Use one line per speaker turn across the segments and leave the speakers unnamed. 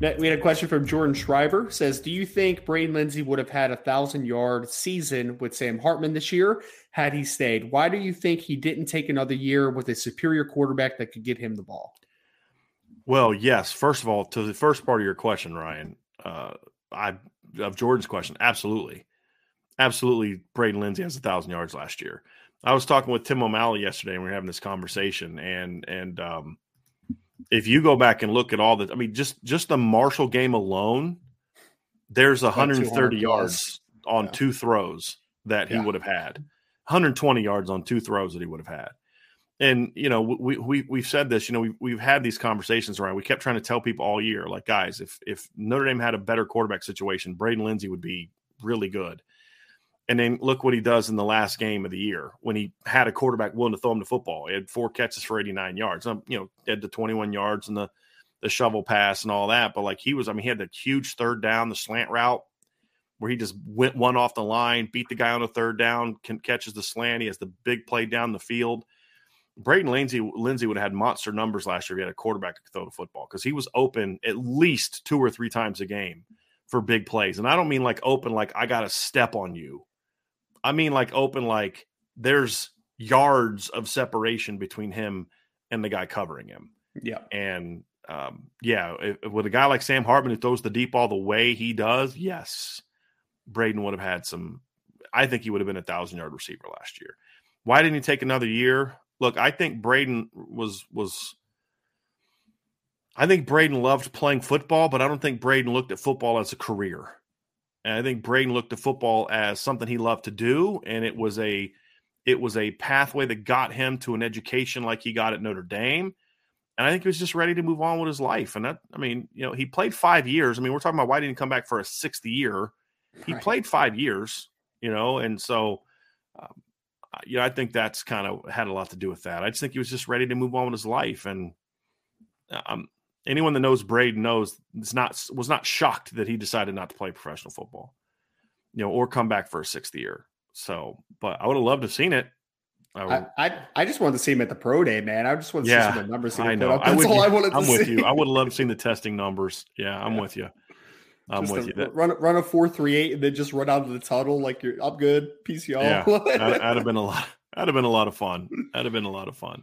We had a question from Jordan Schreiber. Says, do you think Braden Lenzy would have had a thousand yard season with Sam Hartman this year had he stayed? Why do you think he didn't take another year with a superior quarterback that could get him the ball?
Well, yes. First of all, to the first part of your question, Ryan, uh, I of Jordan's question, absolutely, absolutely. Braden Lenzy has a thousand yards last year. I was talking with Tim O'Malley yesterday, and we were having this conversation, and and um, if you go back and look at all the, I mean, just just the Marshall game alone, there's 130 yards on yeah. two throws that he yeah. would have had, 120 yards on two throws that he would have had. And you know, we we we've said this. You know, we we've had these conversations around. We kept trying to tell people all year, like, guys, if if Notre Dame had a better quarterback situation, Braden Lenzy would be really good. And then look what he does in the last game of the year when he had a quarterback willing to throw him the football. He had four catches for 89 yards. Um, you know, had the 21 yards and the the shovel pass and all that. But like he was, I mean, he had the huge third down, the slant route where he just went one off the line, beat the guy on the third down, can, catches the slant. He has the big play down the field. Braden Lenzy, Lenzy would have had monster numbers last year. If he had a quarterback to throw the football because he was open at least two or three times a game for big plays. And I don't mean like open, like I got to step on you. I mean like open like there's yards of separation between him and the guy covering him.
Yeah.
And um, yeah, if, with a guy like Sam Hartman who throws the deep ball the way he does, yes, Braden would have had some. I think he would have been a thousand yard receiver last year. Why didn't he take another year? Look, I think Braden was was. I think Braden loved playing football, but I don't think Braden looked at football as a career. And I think Braden looked at football as something he loved to do, and it was a it was a pathway that got him to an education like he got at Notre Dame. And I think he was just ready to move on with his life. And that, I mean, you know, he played five years. I mean, we're talking about why didn't he come back for a sixth year? He right. played five years, you know, and so, um, you know, I think that's kind of had a lot to do with that. I just think he was just ready to move on with his life. And um, anyone that knows Braden knows it's not was not shocked that he decided not to play professional football, you know, or come back for a sixth year. So, but I would have loved to have seen it.
I, I, I just wanted to see him at the pro day, man. I just want to yeah, see some of the numbers.
I know. That's all I wanted to I'm see. with you. I would have loved to see the testing numbers. Yeah, I'm yeah. with you. I'm
just
with you. That,
run run a four three eight and then just run out of the tunnel like you're I'm good. PCO.
Yeah, that'd, that'd have been a lot. That'd have been a lot of fun. That'd have been a lot of fun.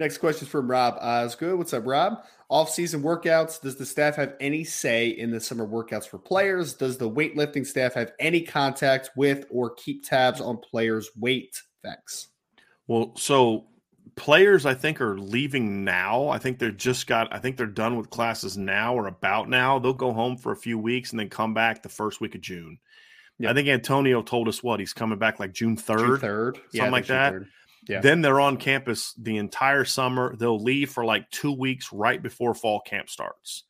Next question is from Rob Osgood. What's up, Rob? Off-season workouts. Does the staff have any say in the summer workouts for players? Does the weightlifting staff have any contact with or keep tabs on players' weight? Thanks.
Well, so players I think are leaving now. I think they're just got I think they're done with classes now or about now. They'll go home for a few weeks and then come back the first week of June. Yeah. I think Antonio told us what he's coming back like June 3rd.
June 3rd.
Something yeah, like that. 3rd. Yeah. Then they're on campus the entire summer. They'll leave for like 2 weeks right before fall camp starts.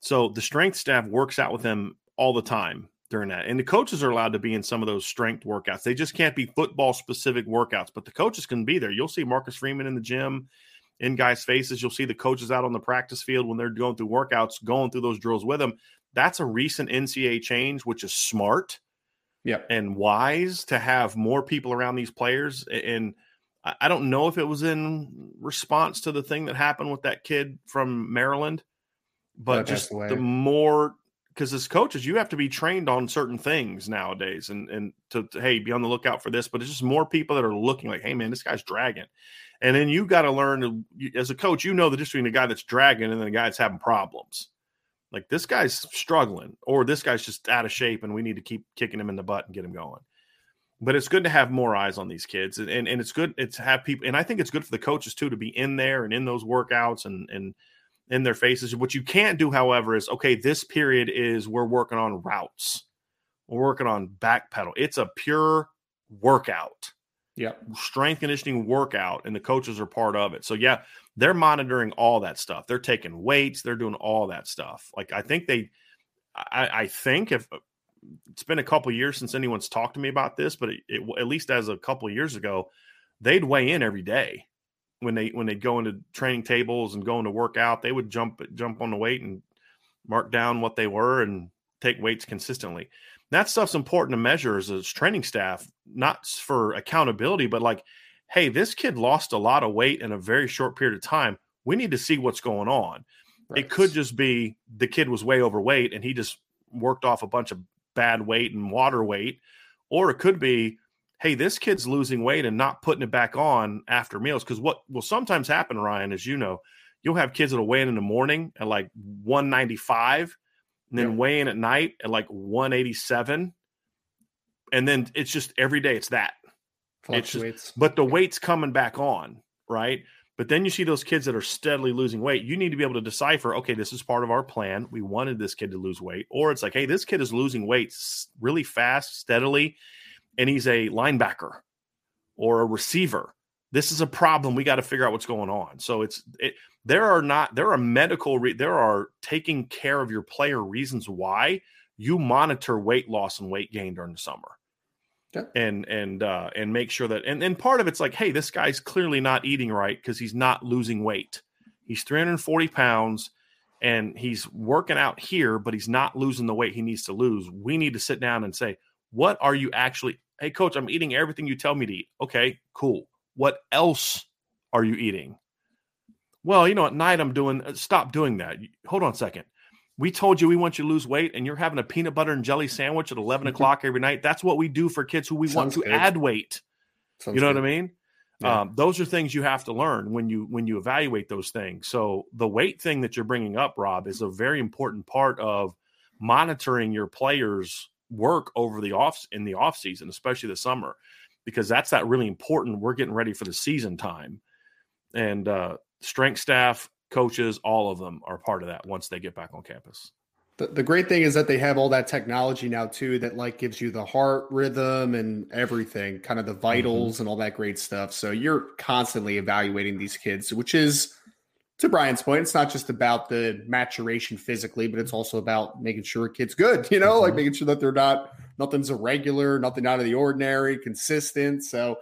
So the strength staff works out with them all the time during that. And the coaches are allowed to be in some of those strength workouts. They just can't be football specific workouts, but the coaches can be there. You'll see Marcus Freeman in the gym, in guys' faces. You'll see the coaches out on the practice field when they're going through workouts, going through those drills with them. That's a recent NCAA change, which is smart
yeah.
and wise to have more people around these players. And I don't know if it was in response to the thing that happened with that kid from Maryland, but just the more because as coaches, you have to be trained on certain things nowadays, and and to, to, hey, be on the lookout for this. But it's just more people that are looking like, hey, man, this guy's dragging, and then you got to learn to, as a coach, you know the difference between a guy that's dragging and then a guy that's having problems. Like this guy's struggling, or this guy's just out of shape, and we need to keep kicking him in the butt and get him going. But it's good to have more eyes on these kids, and and, and it's good it's have people, and I think it's good for the coaches too to be in there and in those workouts and and in their faces. What you can't do, however, is okay, this period is we're working on routes, we're working on back pedal. It's a pure workout.
Yeah.
Strength conditioning workout, and the coaches are part of it. So, yeah, they're monitoring all that stuff. They're taking weights, they're doing all that stuff. Like, I think they, I, I think if it's been a couple years since anyone's talked to me about this, but it, it, at least as a couple years ago, they'd weigh in every day when they when they'd go into training tables and going to work out, they would jump jump on the weight and mark down what they were and take weights consistently. That stuff's important to measure as a training staff, not for accountability, but like, hey, this kid lost a lot of weight in a very short period of time. We need to see what's going on. Right. It could just be the kid was way overweight and he just worked off a bunch of bad weight and water weight, or it could be hey, this kid's losing weight and not putting it back on after meals. Because what will sometimes happen, Ryan, as you know, you'll have kids that'll weigh in in the morning at like 195 and then yeah. weigh in at night at like 187. And then it's just every day it's that.
Fluctuates.
It's just, but the weight's coming back on, right? But then you see those kids that are steadily losing weight. You need to be able to decipher, okay, this is part of our plan. We wanted this kid to lose weight. Or it's like, hey, this kid is losing weight really fast, steadily and he's a linebacker or a receiver. This is a problem. We got to figure out what's going on. So it's it, there are not there are medical re, there are taking care of your player reasons why you monitor weight loss and weight gain during the summer. Okay. And and uh and make sure that and and part of it's like, hey, this guy's clearly not eating right because he's not losing weight. He's 340 pounds and he's working out here, but he's not losing the weight he needs to lose. We need to sit down and say, what are you actually? Hey, coach, I'm eating everything you tell me to eat. Okay, cool. What else are you eating? Well, you know, at night I'm doing, uh, stop doing that. Hold on a second. We told you we want you to lose weight, and you're having a peanut butter and jelly sandwich at 11 mm-hmm. o'clock every night. That's what we do for kids who we Sounds want to good. add weight. Sounds you know good. what I mean? Yeah. Um, those are things you have to learn when you when you evaluate those things. So the weight thing that you're bringing up, Rob, is a very important part of monitoring your players work over the off in the off season, especially the summer, because that's that really important. We're getting ready for the season time, and uh, strength staff, coaches, all of them are part of that once they get back on campus.
The, the great thing is that they have all that technology now too that like gives you the heart rhythm and everything, kind of the vitals mm-hmm. and all that great stuff. So you're constantly evaluating these kids, which is to Brian's point, it's not just about the maturation physically, but it's also about making sure a kid's good, you know, mm-hmm. like making sure that they're not nothing's irregular, nothing out of the ordinary, consistent. So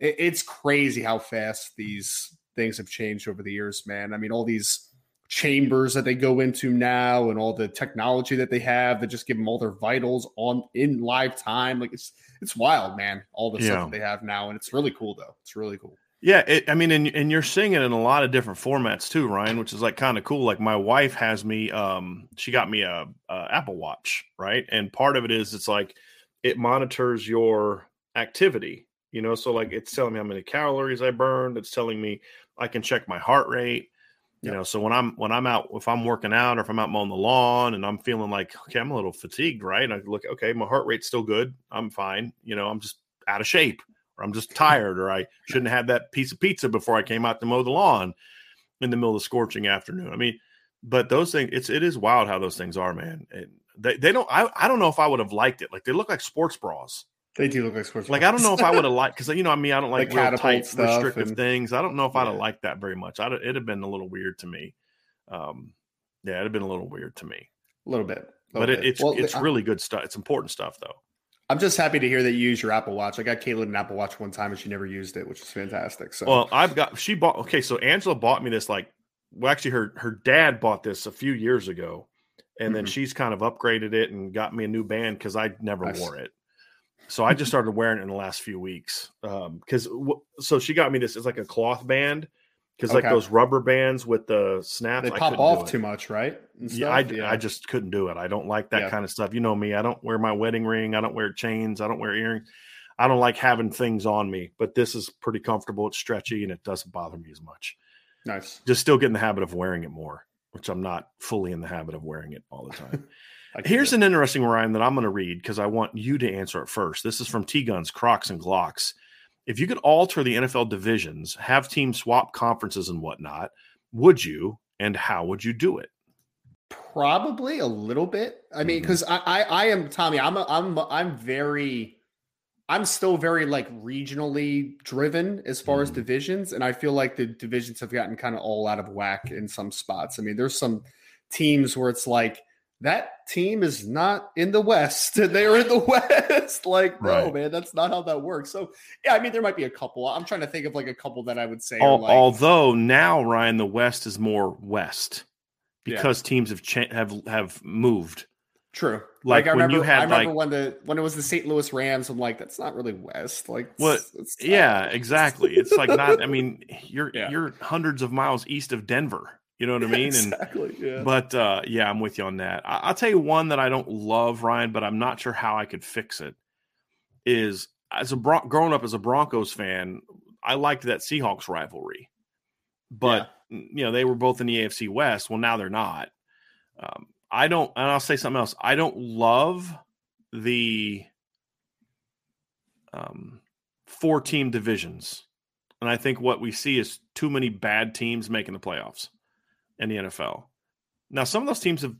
it, it's crazy how fast these things have changed over the years, man. I mean, all these chambers that they go into now and all the technology that they have that just give them all their vitals on in live time. Like it's it's wild, man. All the yeah. stuff that they have now, and it's really cool though. It's really cool.
Yeah, it, I mean, and, and you're seeing it in a lot of different formats too, Ryan, which is like kind of cool. Like my wife has me, um, she got me a, a Apple Watch, right? And part of it is it's like it monitors your activity, you know. So like it's telling me how many calories I burned. It's telling me I can check my heart rate you know so when i'm when i'm out if i'm working out or if i'm out mowing the lawn and i'm feeling like okay i'm a little fatigued right? And i look okay my heart rate's still good. I'm fine. You know i'm just out of shape or i'm just tired or i shouldn't have had that piece of pizza before i came out to mow the lawn in the middle of the scorching afternoon. I mean but those things it's it is wild how those things are man. And they, they don't I, I don't know if i would have liked it. Like they look like sports bras
they do look like sports.
Like I don't know if I would have liked because you know I mean I don't like, like real tight restrictive and, things. I don't know if I'd have liked that very much. I'd it'd have been a little weird to me. Um, yeah, it'd have been a little weird to me.
A little bit,
a little but it, it's well, it's I, really good stuff. It's important stuff though.
I'm just happy to hear that you use your Apple Watch. I got Caitlin an Apple Watch one time and she never used it, which is fantastic. So
well, I've got she bought okay. So Angela bought me this like well actually her her dad bought this a few years ago, and mm-hmm. then she's kind of upgraded it and got me a new band because I never nice. wore it. So I just started wearing it in the last few weeks. Um, because w- so she got me this. It's like a cloth band. Because okay. like those rubber bands with the snaps,
they pop off too much, right?
Yeah I, yeah, I just couldn't do it. I don't like that yeah. kind of stuff. You know me. I don't wear my wedding ring. I don't wear chains. I don't wear earrings. I don't like having things on me. But this is pretty comfortable. It's stretchy and it doesn't bother me as much.
Nice.
Just still get in the habit of wearing it more, which I'm not fully in the habit of wearing it all the time. Here's an interesting rhyme that I'm going to read because I want you to answer it first. This is from T Guns, Crocs, and Glocks. If you could alter the NFL divisions, have teams swap conferences and whatnot, would you, and how would you do it?
Probably a little bit. I mean, because mm-hmm. I, I, I am Tommy. I'm a, I'm I'm very, I'm still very like regionally driven as far mm-hmm. as divisions, and I feel like the divisions have gotten kind of all out of whack in some spots. I mean, there's some teams where it's like that team is not in the West. They're in the West. like, right. no, man, that's not how that works. So, yeah, I mean, there might be a couple. I'm trying to think of like a couple that I would say.
Al-
like,
although now, Ryan, the West is more West because yeah. teams have cha- have have moved.
True. Like, like I remember, had, I remember like, when the when it was the St. Louis Rams. I'm like, that's not really West. Like,
what? Yeah, exactly. It's like not. I mean, you're yeah. you're hundreds of miles east of Denver. You know what I mean?
exactly. And, yeah.
But uh, yeah, I'm with you on that. I- will tell you one that I don't love, Ryan, but I'm not sure how I could fix it. Is as a Bron- growing up as a Broncos fan, I liked that Seahawks rivalry, but yeah. you know they were both in the AFC West. Well, now they're not. Um, I don't, and I'll say something else. I don't love the um, four team divisions, and I think what we see is too many bad teams making the playoffs in the NFL. Now, some of those teams have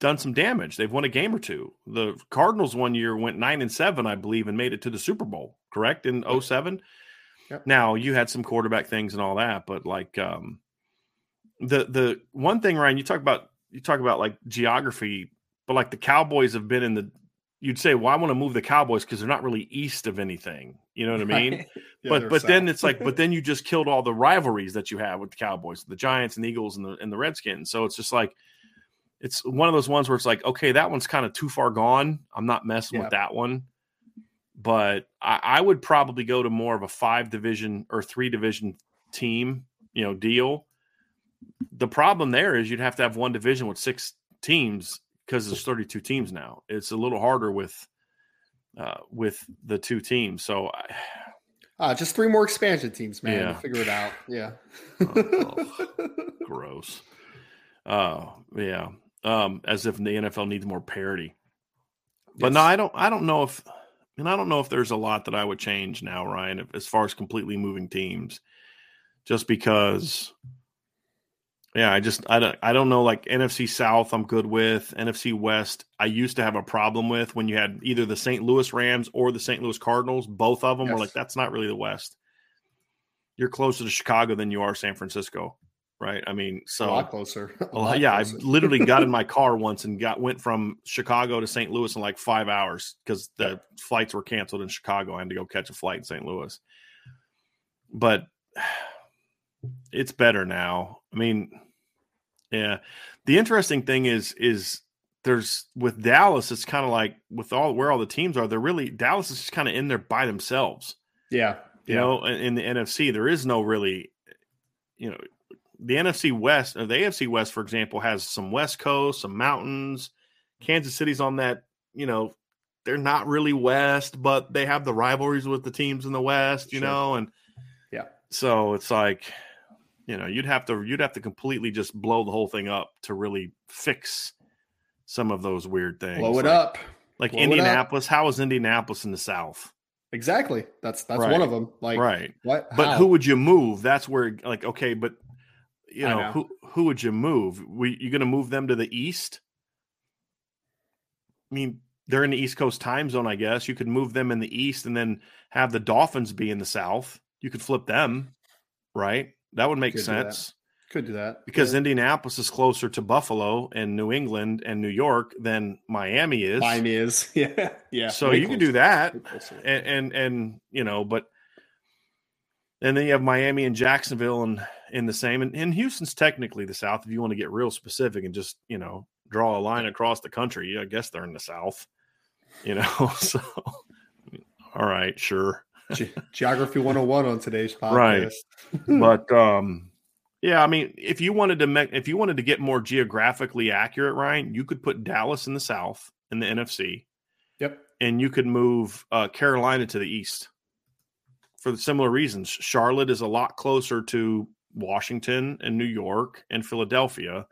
done some damage. They've won a game or two. The Cardinals one year went nine and seven, I believe, and made it to the Super Bowl, correct? In 07. Yep. Now you had some quarterback things and all that, but like um the the one thing, Ryan, you talk about you talk about like geography, but like the Cowboys have been in the you'd say, well, I want to move the Cowboys because they're not really east of anything. You know what I mean? Right. yeah, but but south. then it's like, but then you just killed all the rivalries that you have with the Cowboys, the Giants and the Eagles and the and the Redskins. So it's just like it's one of those ones where it's like, okay, that one's kind of too far gone. I'm not messing yeah. with that one. But I, I would probably go to more of a five division or three division team, you know, deal. The problem there is you'd have to have one division with six teams because there's 32 teams now. It's a little harder with uh, with the two teams. So, I,
uh, just three more expansion teams, man. Yeah. Figure it out. Yeah.
oh, oh, gross. Oh, yeah. Um, as if the NFL needs more parity. But yes. no, I don't. I don't know if, and I don't know if there's a lot that I would change now, Ryan, as far as completely moving teams, just because Yeah, I just I don't I don't know like NFC South I'm good with. NFC West I used to have a problem with when you had either the St. Louis Rams or the St. Louis Cardinals. Both of them yes. were like that's not really the West. You're closer to Chicago than you are San Francisco, right? I mean, so
a lot closer.
A lot yeah, I literally got in my car once and got went from Chicago to St. Louis in like five hours because the flights were canceled in Chicago. I had to go catch a flight in St. Louis, but it's better now. I mean, yeah. The interesting thing is is there's with Dallas, it's kind of like with all where all the teams are, they're really Dallas is just kind of in there by themselves.
Yeah.
You yeah. know, in, in the NFC, there is no really, you know, the NFC West or the AFC West, for example, has some West Coast, some mountains. Kansas City's on that, you know, they're not really West, but they have the rivalries with the teams in the West, you sure. know, and
yeah.
So it's like you know, you'd have to you'd have to completely just blow the whole thing up to really fix some of those weird things.
Blow it like, up.
Like blow Indianapolis. How is Indianapolis in the South?
Exactly. That's that's
right.
one of them. Like
right.
What?
But who would you move? That's where like okay, but you know, know. who who would you move? We you going to move them to the east? I mean, they're in the East Coast time zone, I guess. You could move them in the east and then have the Dolphins be in the south. You could flip them, right? That would make
Could
sense.
Do Could do that
because yeah. Indianapolis is closer to Buffalo and New England and New York than Miami is.
Miami is, yeah, yeah.
So you can do that, and, and and you know, but and then you have Miami and Jacksonville and in the same, and, and Houston's technically the South. If you want to get real specific and just you know draw a line across the country, I guess they're in the South. You know, so all right, sure.
Ge- Geography 101 on today's podcast. Right.
but um yeah, I mean, if you wanted to make if you wanted to get more geographically accurate, Ryan, you could put Dallas in the south in the NFC.
Yep.
And you could move uh, Carolina to the east for the similar reasons. Charlotte is a lot closer to Washington and New York and Philadelphia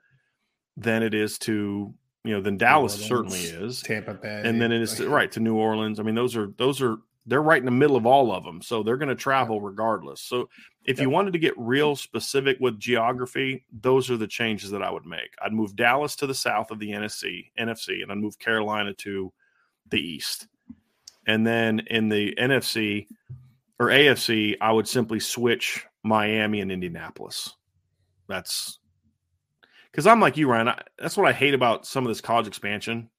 than it is to you know than Dallas certainly is
Tampa Bay,
and then it is to, right to New Orleans. I mean, those are those are they're right in the middle of all of them. So they're going to travel regardless. So if you wanted to get mm. real specific with geography, those are the changes that I would make. I'd move Dallas to the south of the NFC, NFC, and I'd move Carolina to the east. And then in the NFC or AFC, I would simply switch Miami and Indianapolis. That's because I'm like you, Ryan. I, that's what I hate about some of this college expansion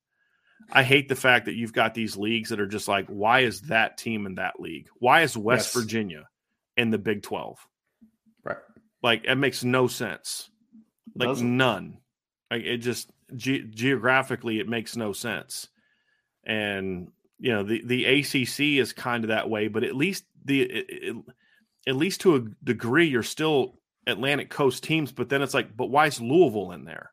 I hate the fact that you've got these leagues that are just like, why is that team in that league? Why is West yes. Virginia in the Big 12?
Right.
Like, it makes no sense. Like, Doesn't. none. Like, it just ge- geographically, it makes no sense. And, you know, the, the ACC is kind of that way, but at least the, it, it, at least to a degree, you're still Atlantic Coast teams, but then it's like, but why is Louisville in there?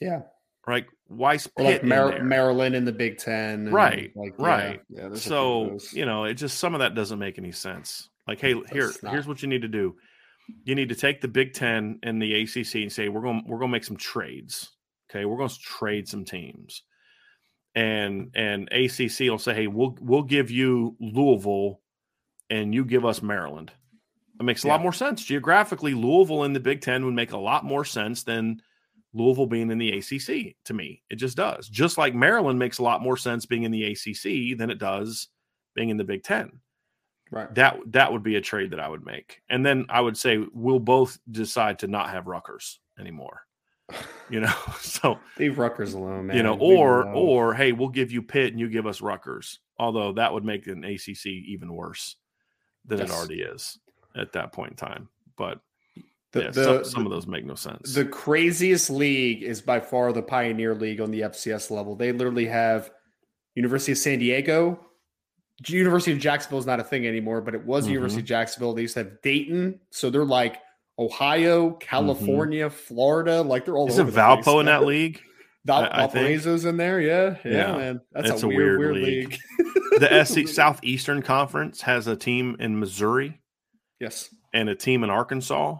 Yeah.
Right? Weiss Pitt like
Mar- in Maryland in the Big Ten,
right? Like, right. Yeah, yeah so you know, it just some of that doesn't make any sense. Like, hey, here, here's what you need to do. You need to take the Big Ten and the ACC and say we're going we're going to make some trades. Okay, we're going to trade some teams, and and ACC will say, hey, we'll we'll give you Louisville, and you give us Maryland. It makes a yeah. lot more sense geographically. Louisville in the Big Ten would make a lot more sense than Louisville being in the ACC to me. It just does. Just like Maryland makes a lot more sense being in the ACC than it does being in the Big 10.
Right.
That that would be a trade that I would make. And then I would say we'll both decide to not have Rutgers anymore. You know, so
leave Rutgers alone, man.
You know, or or hey, we'll give you Pitt and you give us Rutgers. Although that would make an ACC even worse than yes. it already is at that point in time. But the, yeah, the, some, some, of those make no sense.
The craziest league is by far the Pioneer League on the FCS level. They literally have University of San Diego. University of Jacksonville is not a thing anymore, but it was mm-hmm. University of Jacksonville. They used to have Dayton, so they're like Ohio, mm-hmm. California, mm-hmm. Florida, like they're all.
Is it Valpo place. in that league?
Val- Valparaiso's in there, yeah, yeah, yeah. man. That's it's a, weird, weird, league. league.
the SC Southeastern Conference has a team in Missouri,
yes,
and a team in Arkansas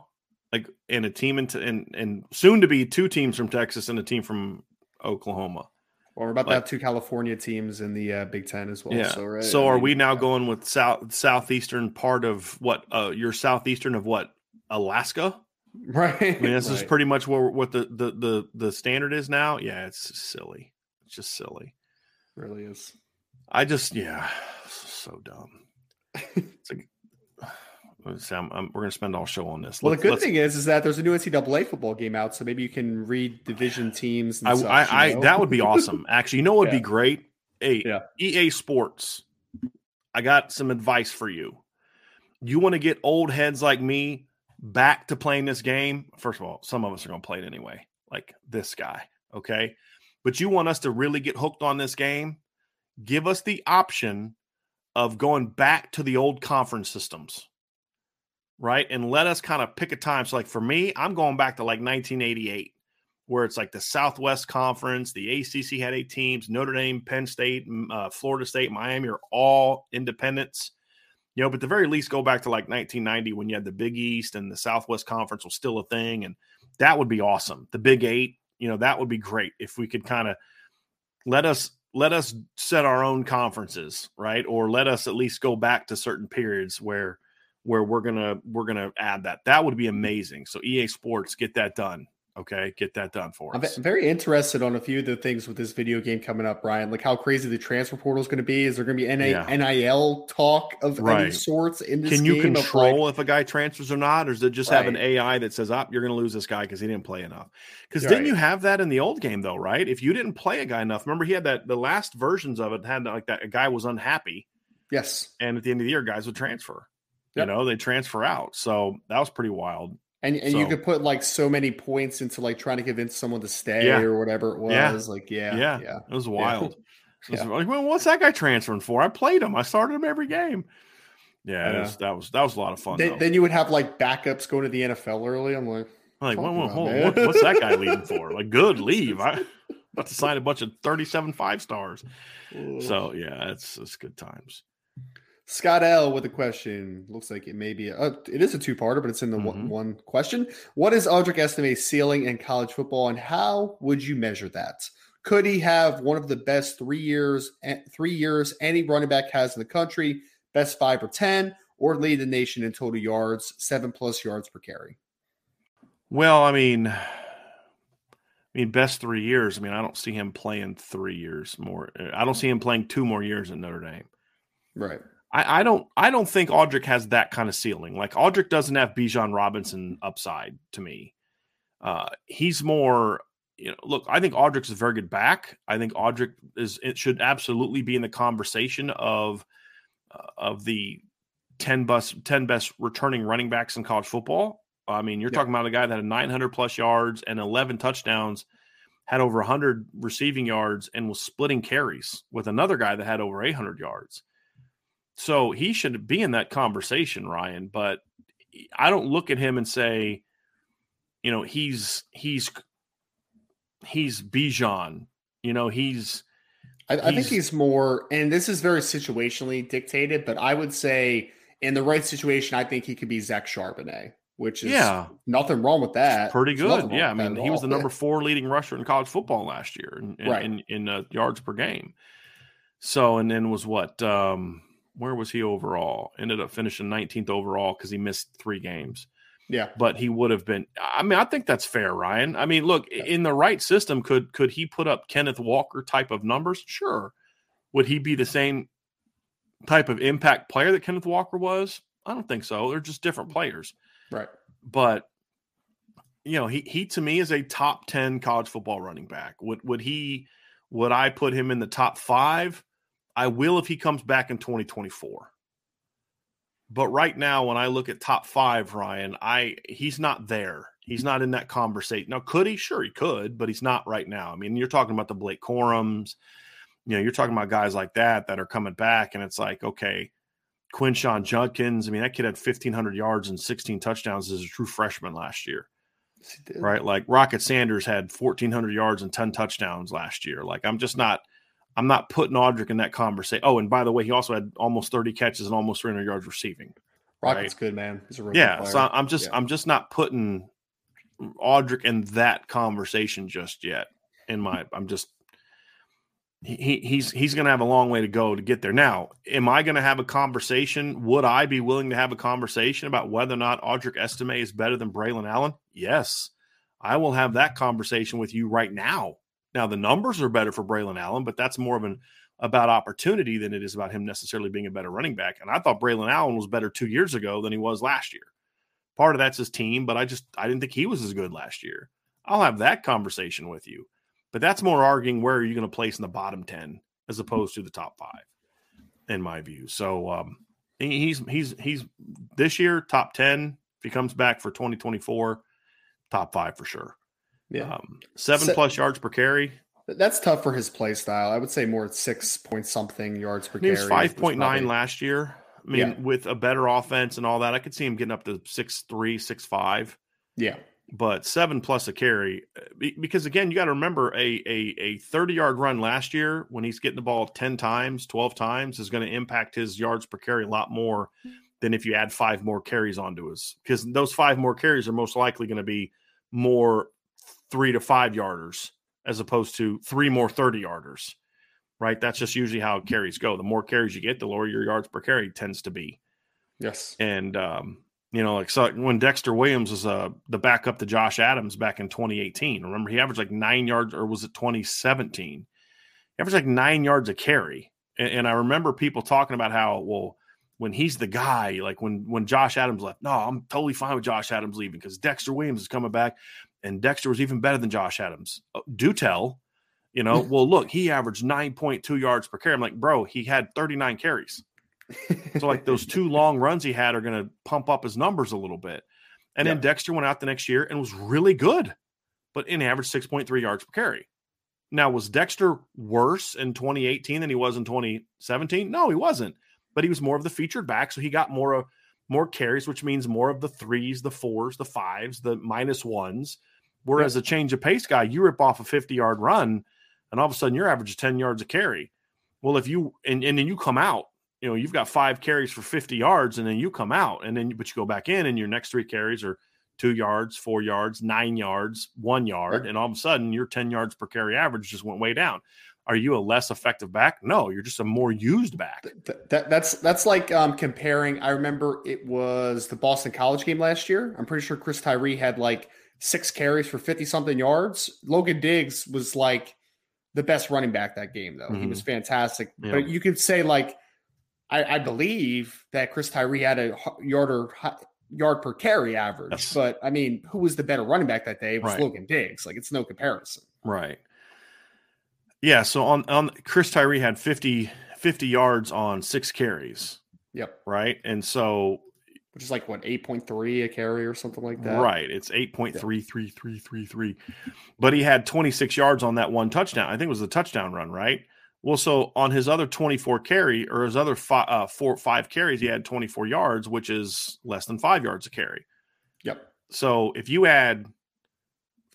like and a team in and and soon to be two teams from Texas and a team from Oklahoma.
Well, we're about like, to have two California teams in the uh, Big Ten as well.
Yeah.
So, right?
so I are mean, we now yeah. going with south southeastern part of what? Uh, your southeastern of what? Alaska.
Right.
I mean, this
right.
is pretty much what what the, the the the standard is now. Yeah, it's silly. It's just silly.
really is.
I just yeah, so dumb. It's like, let's I'm, I'm- we're gonna spend all show on this.
Well,
Let's-
the good thing is, is that there's a new NCAA football game out, so maybe you can read division teams. And
I,
such,
I,
you
I that would be awesome. Actually, you know what would
Yeah.
be great? Hey,
Yeah.
EA Sports. I got some advice for you. You want to get old heads like me back to playing this game? First of all, some of us are going to play it anyway, like this guy. Okay. But you want us to really get hooked on this game? Give us the option of going back to the old conference systems, right? And let us kind of pick a time. So, like for me, I'm going back to like 1988 where it's like the Southwest Conference, the ACC had eight teams, Notre Dame, Penn State, uh, Florida State, Miami are all independents. You know, but the very least, go back to like 1990 when you had the Big East and the Southwest Conference was still a thing, and that would be awesome. The Big Eight, you know, that would be great if we could kind of let us let us set our own conferences, right? Or let us at least go back to certain periods where where we're gonna we're gonna add that. That would be mm-hmm. amazing. So EA Sports, get that done. Okay, get that done for us.
I'm very interested on a few of the things with this video game coming up, Brian. Like how crazy the transfer portal is going to be. Is there going to be NA,
Yeah.
NIL talk of any sorts in this
Can you
game of, like-
control if a guy transfers or not, or does it just have an AI that says, "Up, you're going to lose this guy because he didn't play enough"? Because didn't you have that in the old game though, right? If you didn't play a guy enough, remember he had that. The last versions of it had like that. A guy was unhappy,
yes,
and at the end of the year, guys would transfer.
Yep.
You know, they transfer out. So that was pretty wild.
and and you could put like so many points into like trying to convince someone to stay
Yeah.
or whatever it was. Yeah. Like yeah,
Yeah,
yeah.
it was wild. It was like, well, what's that guy transferring for? I played him. I started him every game. Yeah,
Yeah.
was, that was that was a lot of fun.
Then, then you would have like backups going to the NFL early. I'm like,
Like, well,
about,
hold what, what's that guy leaving for? Like, good, leave. I about to sign a bunch of 37 five stars.
ugh.
So yeah, it's it's good times.
Scott L with a question. Looks like it may be a, uh, it is a two parter, but it's in the one,
Mhm.
one question. What is Audric Estime's ceiling in college football, and how would you measure that? Could he have one of the best three years three years any running back has in the country, best five or ten, or lead the nation in total yards, seven plus yards per carry?
Well, I mean, I mean, best three years. I mean, I don't see him playing three years more. I don't see him playing two more years at Notre Dame.
Right.
I, I don't I don't think Audric has that kind of ceiling. Like Audric doesn't have Bijan Robinson upside to me. Uh, he's more, you know, look, I think Audric's a very good back. I think Audric is it should absolutely be in the conversation of uh, of the 10 best 10 best returning running backs in college football. I mean, you're
Yeah.
talking about a guy that had 900 plus yards and 11 touchdowns, had over 100 receiving yards, and was splitting carries with another guy that had over 800 yards. So he should be in that conversation, Ryan. But I don't look at him and say, you know, he's he's he's Bijan. You know, he's
I, I think
He's-
he's more, and this is very situationally dictated, but I would say in the right situation, I think he could be Zach Charbonnet, which is
yeah,
nothing wrong with that.
pretty good. Yeah, I mean, he was the number four leading rusher in college football last year in in,
Right.
in, in uh, yards per game. So, and then was what? Um, where was he overall? Ended up finishing 19th overall because he missed three games.
Yeah.
but he would have been. I mean, I think that's fair, Ryan. I mean, look, in the right system, could could he put up Kenneth Walker type of numbers? Sure. Would he be the same type of impact player that Kenneth Walker was? I don't think so. They're just different players.
Right.
But you know, he he to me is a top ten college football running back. Would would he? Would I put him in the top five? I will if he comes back in 2024. But right now, when I look at top five, Ryan, I he's not there. He's not in that conversation. Now, could he? Sure, he could, but he's not right now. I mean, you're talking about the Blake Corums, you know, you're talking about guys like that that are coming back, and it's like, okay, Quinshawn Judkins. I mean, that kid had 1,500 yards and 16 touchdowns as a true freshman last year,
Yes, he did.
right? Like Rocket Sanders had 1,400 yards and 10 touchdowns last year. Like, I'm just not. I'm not putting Audric in that conversation. Oh, and by the way, he also had almost 30 catches and almost 300 yards receiving.
Rocket's good, man. He's a really
Yeah, so. I'm just
Yeah.
I'm just not putting Audric in that conversation just yet. In my, I'm just he he's he's going to have a long way to go to get there. Now, am I going to have a conversation? Would I be willing to have a conversation about whether or not Audric Estime is better than Braylon Allen? Yes, I will have that conversation with you right now. Now, the numbers are better for Braylon Allen, but that's more of an about opportunity than it is about him necessarily being a better running back. And I thought Braylon Allen was better two years ago than he was last year. Part of that's his team, but I just I didn't think he was as good last year. I'll have that conversation with you. But that's more arguing where are you going to place in the bottom 10 as opposed to the top five, in my view. So um, he's he's he's this year top 10. If he comes back for 2024, top five for sure. Yeah. Um, seven Se- plus yards per carry.
That's tough for his play style. I would say more six point something yards per he carry.
He was 5.9 probably... last year. I mean, yeah. with a better offense and all that, I could see him getting up to six three, six five.
Yeah
but seven plus a carry uh, because again you got to remember a, a a 30 yard run last year when he's getting the ball 10 times 12 times is going to impact his yards per carry a lot more than if you add five more carries onto his because those five more carries are most likely going to be more three to five yarders as opposed to three more 30 yarders right that's just usually how carries go the more carries you get the lower your yards per carry tends to be
yes
and um you know, like so when Dexter Williams was uh, the backup to Josh Adams back in 2018. Remember, he averaged like nine yards, or was it 2017? He averaged like nine yards a carry. And, and I remember people talking about how, well, when he's the guy, like when when Josh Adams left, no, I'm totally fine with Josh Adams leaving because Dexter Williams is coming back, and Dexter was even better than Josh Adams. Uh, do tell, you know. well, look, he averaged 9.2 yards per carry. I'm like, bro, he had 39 carries so like those two long runs he had are going to pump up his numbers a little bit. And then Dexter went out the next year and was really good, but in average 6.3 yards per carry. Now, was Dexter worse in 2018 than he was in 2017? No, he wasn't. But he was more of the featured back, so he got more of more carries, which means more of the threes, the fours, the fives, the minus ones. Whereas a change of pace guy, you rip off a 50 yard run, and all of a sudden your average is 10 yards a carry. Well, if you and, and then you come out you know, you've got five carries for 50 yards and then you come out and then, but you go back in and your next three carries are two yards, four yards, nine yards, one yard. And all of a sudden your 10 yards per carry average just went way down. Are you a less effective back? No, you're just a more used back.
That, that, that's that's like um, comparing. I remember it was the Boston College game last year. I'm pretty sure Chris Tyree had like six carries for 50 something yards. Logan Diggs was like the best running back that game, though. Mm-hmm. He was fantastic. Yeah. But you could say like I, I, believe that Chris Tyree had a yard or yard per carry average, yes. but I mean, who was the better running back that day? It was right. Logan Diggs. Like it's no comparison.
Right. Yeah. So on on Chris Tyree had 50, 50 yards on six carries.
Yep.
Right. And so
which is like what 8.3 a carry or something like that.
Right. It's 8.33333. But he had 26 yards on that one touchdown. I think it was a touchdown run, right? Well, so on his other 24 carry or his other five, uh, four, five carries, he had 24 yards, which is less than five yards a carry.
Yep.
So if you add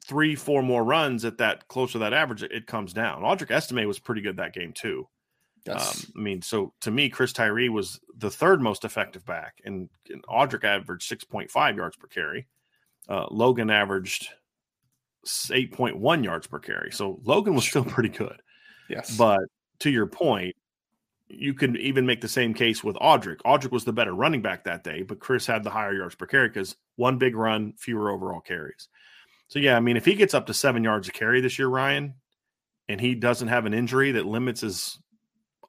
three, four more runs at that close to that average, it, it comes down. Audric Estime was pretty good that game too. Yes. Um, I mean, so to me, Chris Tyree was the third most effective back, and, and Audric averaged 6.5 yards per carry. Uh, Logan averaged 8.1 yards per carry. So Logan was still pretty good.
Yes.
But to your point, you can even make the same case with Audric. Audric was the better running back that day, but Chris had the higher yards per carry because one big run, fewer overall carries. So yeah, I mean, if he gets up to seven yards a carry this year, Ryan, and he doesn't have an injury that limits his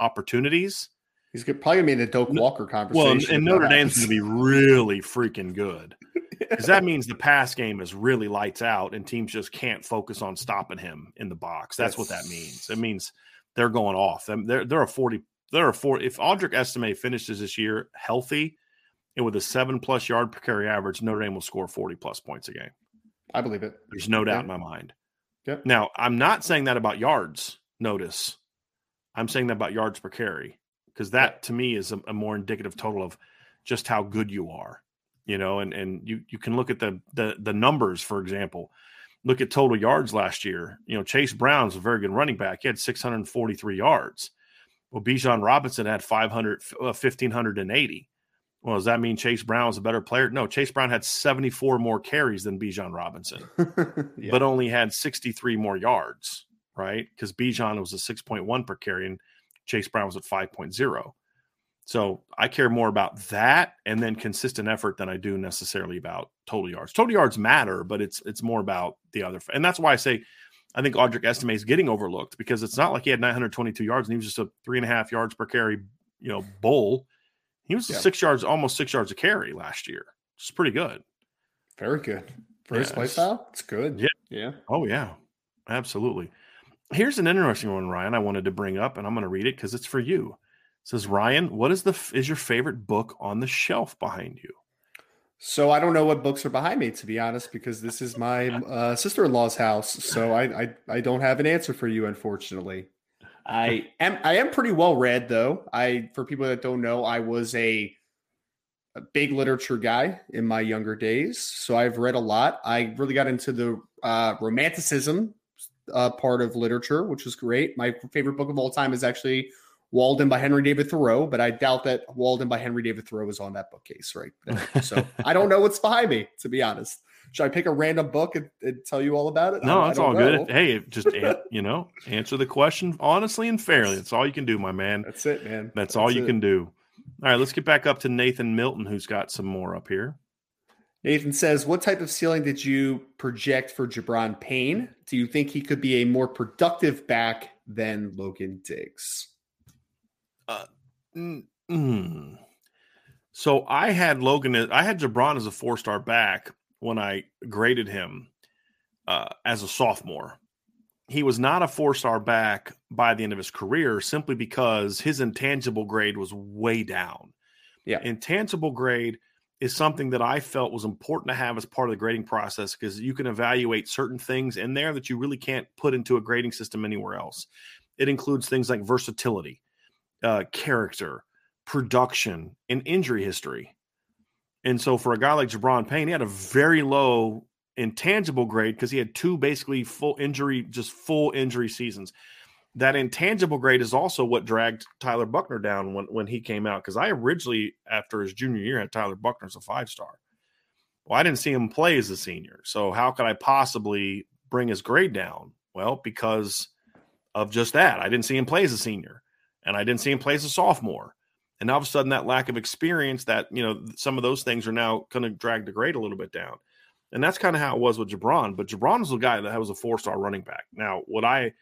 opportunities,
he's probably gonna be in the Doak Walker conversation.
Well, and, and Notre Dame's gonna be really freaking good because that means the pass game is really lights out, and teams just can't focus on stopping him in the box. That's, That's what that means. It means they're going off. They're they're a forty. They're a four. If Audric Estime finishes this year healthy and with a seven plus yard per carry average, Notre Dame will score forty plus points a game.
I believe it.
There's no doubt yeah. in my mind.
Yep.
Now I'm not saying that about yards. Notice, I'm saying that about yards per carry because that to me is a, a more indicative total of just how good you are. You know, and and you you can look at the the the numbers, for example look at total yards last year. You know, Chase Brown's a very good running back. He had 643 yards. Well, Bijan Robinson had 500, uh, 1,580. Well, does that mean Chase Brown is a better player? No, Chase Brown had 74 more carries than Bijan Robinson, yeah. but only had 63 more yards. Right? Because Bijan was a 6.1 per carry and Chase Brown was at 5.0. So I care more about that and then consistent effort than I do necessarily about total yards. Total yards matter, but it's it's more about the other. And that's why I say I think Audric Estime is getting overlooked because it's not like he had 922 yards and he was just a three and a half yards per carry, you know, bull. He was yeah. six yards, almost six yards a carry last year. It's pretty good.
Very good. For his play style, it's good.
Yeah.
Yeah.
Oh, yeah. Absolutely. Here's an interesting one, Ryan, I wanted to bring up, and I'm going to read it because it's for you. It says, Ryan, what is the is your favorite book on the shelf behind you?
So I don't know what books are behind me, to be honest, because this is my uh, sister-in-law's house. So I, I I don't have an answer for you, unfortunately. I am I am pretty well read though. I for people that don't know, I was a, a big literature guy in my younger days, so I've read a lot. I really got into the uh, romanticism uh, part of literature, which was great. My favorite book of all time is actually Walden by Henry David Thoreau, but I doubt that Walden by Henry David Thoreau is on that bookcase, right? So I don't know what's behind me, to be honest. Should I pick a random book and, and tell you all about it?
No, that's all know. good. Hey, just you know, answer the question honestly and fairly. That's all you can do, my man.
That's it, man.
That's, that's all you it. can do. All right, let's get back up to Nathan Milton, who's got some more up here.
Nathan says, What type of ceiling did you project for Gi'Bran Payne? Do you think he could be a more productive back than Logan Diggs?
Uh, mm, so I had Logan, I had Gi'Bran as a four star back when I graded him uh, as a sophomore. He was not a four star back by the end of his career simply because his intangible grade was way down.
Yeah.
Intangible grade is something that I felt was important to have as part of the grading process because you can evaluate certain things in there that you really can't put into a grading system anywhere else. It includes things like versatility, uh, character, production, and injury history. And so for a guy like Gi'Bran Payne, he had a very low intangible grade because he had two basically full injury, just full injury seasons that intangible grade is also what dragged Tyler Buchner down when, when he came out. Because I originally, after his junior year, had Tyler Buchner as a five star. Well, I didn't see him play as a senior. So how could I possibly bring his grade down? Well, because of just that. I didn't see him play as a senior and I didn't see him play as a sophomore. And all of a sudden, that lack of experience, that, you know, some of those things are now going to drag the grade a little bit down. And that's kind of how it was with Gi'Bran. But Gi'Bran was a guy that was a four star running back. Now, what I,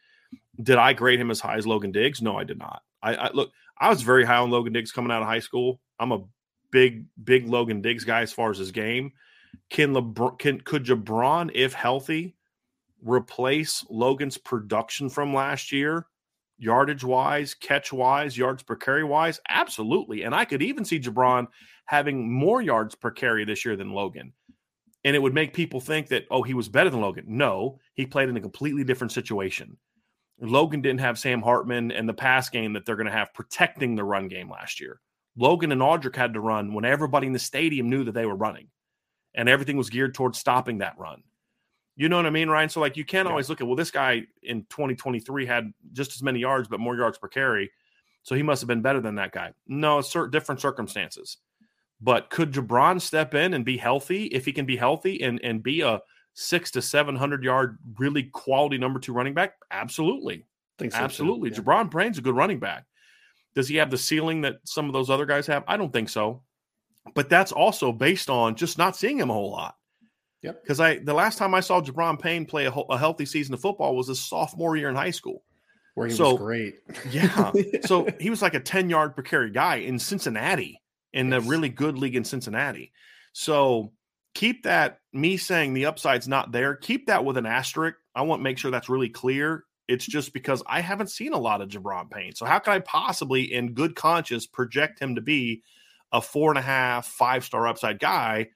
did I grade him as high as Logan Diggs? No, I did not. I, I, look, I was very high on Logan Diggs coming out of high school. I'm a big, big Logan Diggs guy as far as his game. Can LeBron, can could Gi'Bran, if healthy, replace Logan's production from last year, yardage wise, catch wise, yards per carry wise? Absolutely. And I could even see Gi'Bran having more yards per carry this year than Logan. And it would make people think that, oh, he was better than Logan. No, he played in a completely different situation. Logan didn't have Sam Hartman and the pass game that they're going to have protecting the run game last year. Logan and Audric had to run when everybody in the stadium knew that they were running, and everything was geared towards stopping that run. You know what I mean, Ryan? So like you can't yeah. always look at well, this guy in 2023 had just as many yards but more yards per carry, so he must have been better than that guy. No, it's different circumstances. But could Gi'Bran step in and be healthy if he can be healthy and and be a six to seven hundred yard, really quality number two running back? Absolutely, so absolutely. Too, yeah. Payne's a good running back. Does he have the ceiling that some of those other guys have? I don't think so. But that's also based on just not seeing him a whole lot.
Yep.
Because I the last time I saw Gi'Bran Payne play a, a, healthy season of football was his sophomore year in high school.
Where he so, was great.
yeah. So he was like a 10 yard per carry guy in Cincinnati in yes. a really good league in Cincinnati. So keep that me saying the upside's not there keep that with an asterisk. I want to make sure that's really clear. It's just because i haven't seen a lot of Gi'Bran Payne. So how can i possibly in good conscience project him to be a four and a half five star upside guy?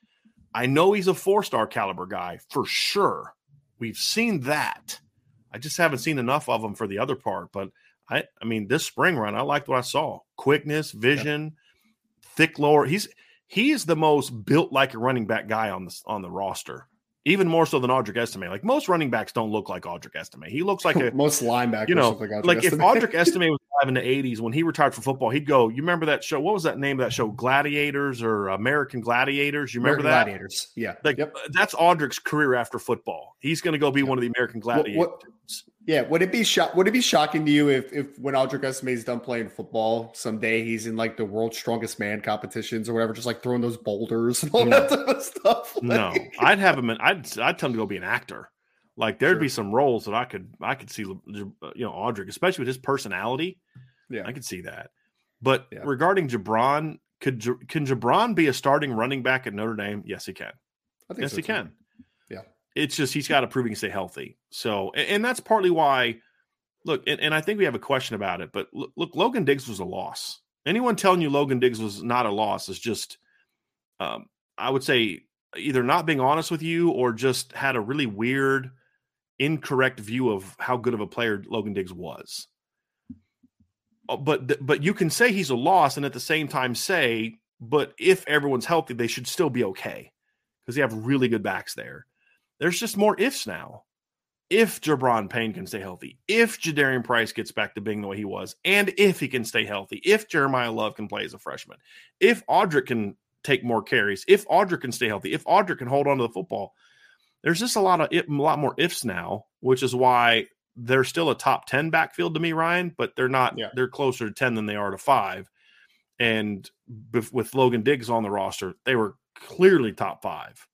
I know he's a four star caliber guy for sure. We've seen that. I just haven't seen enough of him for the other part but i i mean this spring run i liked what i saw. Quickness vision thick lower he's he is the most built like a running back guy on the on the roster. Even more so than Audric Estime. Like most running backs don't look like Audric Estime. He looks like a
most linebacker.
You know,
like,
like if Audric Estime was alive in the '80s when he retired from football, he'd go. You remember that show? What was that name of that show? Gladiators or American Gladiators? You remember
American
that?
Gladiators. Yeah.
Like yep. Uh, that's Audric's career after football. He's going to go be one of the American Gladiators.
What, what, Yeah, would it be shock? Would it be shocking to you if, if when Audric Estime is done playing football someday, he's in like the world's strongest man competitions or whatever, just like throwing those boulders and all no. that type of stuff?
Like, no, I'd have him. In, I'd I'd tell him to go be an actor. Like there'd sure. be some roles that I could I could see you know Audric, especially with his personality. Yeah, I could see that. But yeah. regarding Gi'Bran, could can Gi'Bran be a starting running back at Notre Dame? Yes, he can. yes, so he too. can. It's just he's got to prove he can stay healthy. So, and, and that's partly why. Look, and, and, I think we have a question about it, but look, look, Logan Diggs was a loss. Anyone telling you Logan Diggs was not a loss is just, um, I would say, either not being honest with you or just had a really weird, incorrect view of how good of a player Logan Diggs was. Uh, but but you can say he's a loss, and at the same time say, but if everyone's healthy, they should still be okay because they have really good backs there. There's just more ifs now. If Gi'Bran Payne can stay healthy, if Jadarian Price gets back to being the way he was, and if he can stay healthy, if Jeremiyah Love can play as a freshman, if Audric can take more carries, if Audric can stay healthy, if Audric can hold on to the football, there's just a lot of a lot more ifs now, which is why they're still a top 10 backfield to me, Ryan, but they're not, yeah. they're closer to 10 than they are to five. And with Logan Diggs on the roster, they were clearly top five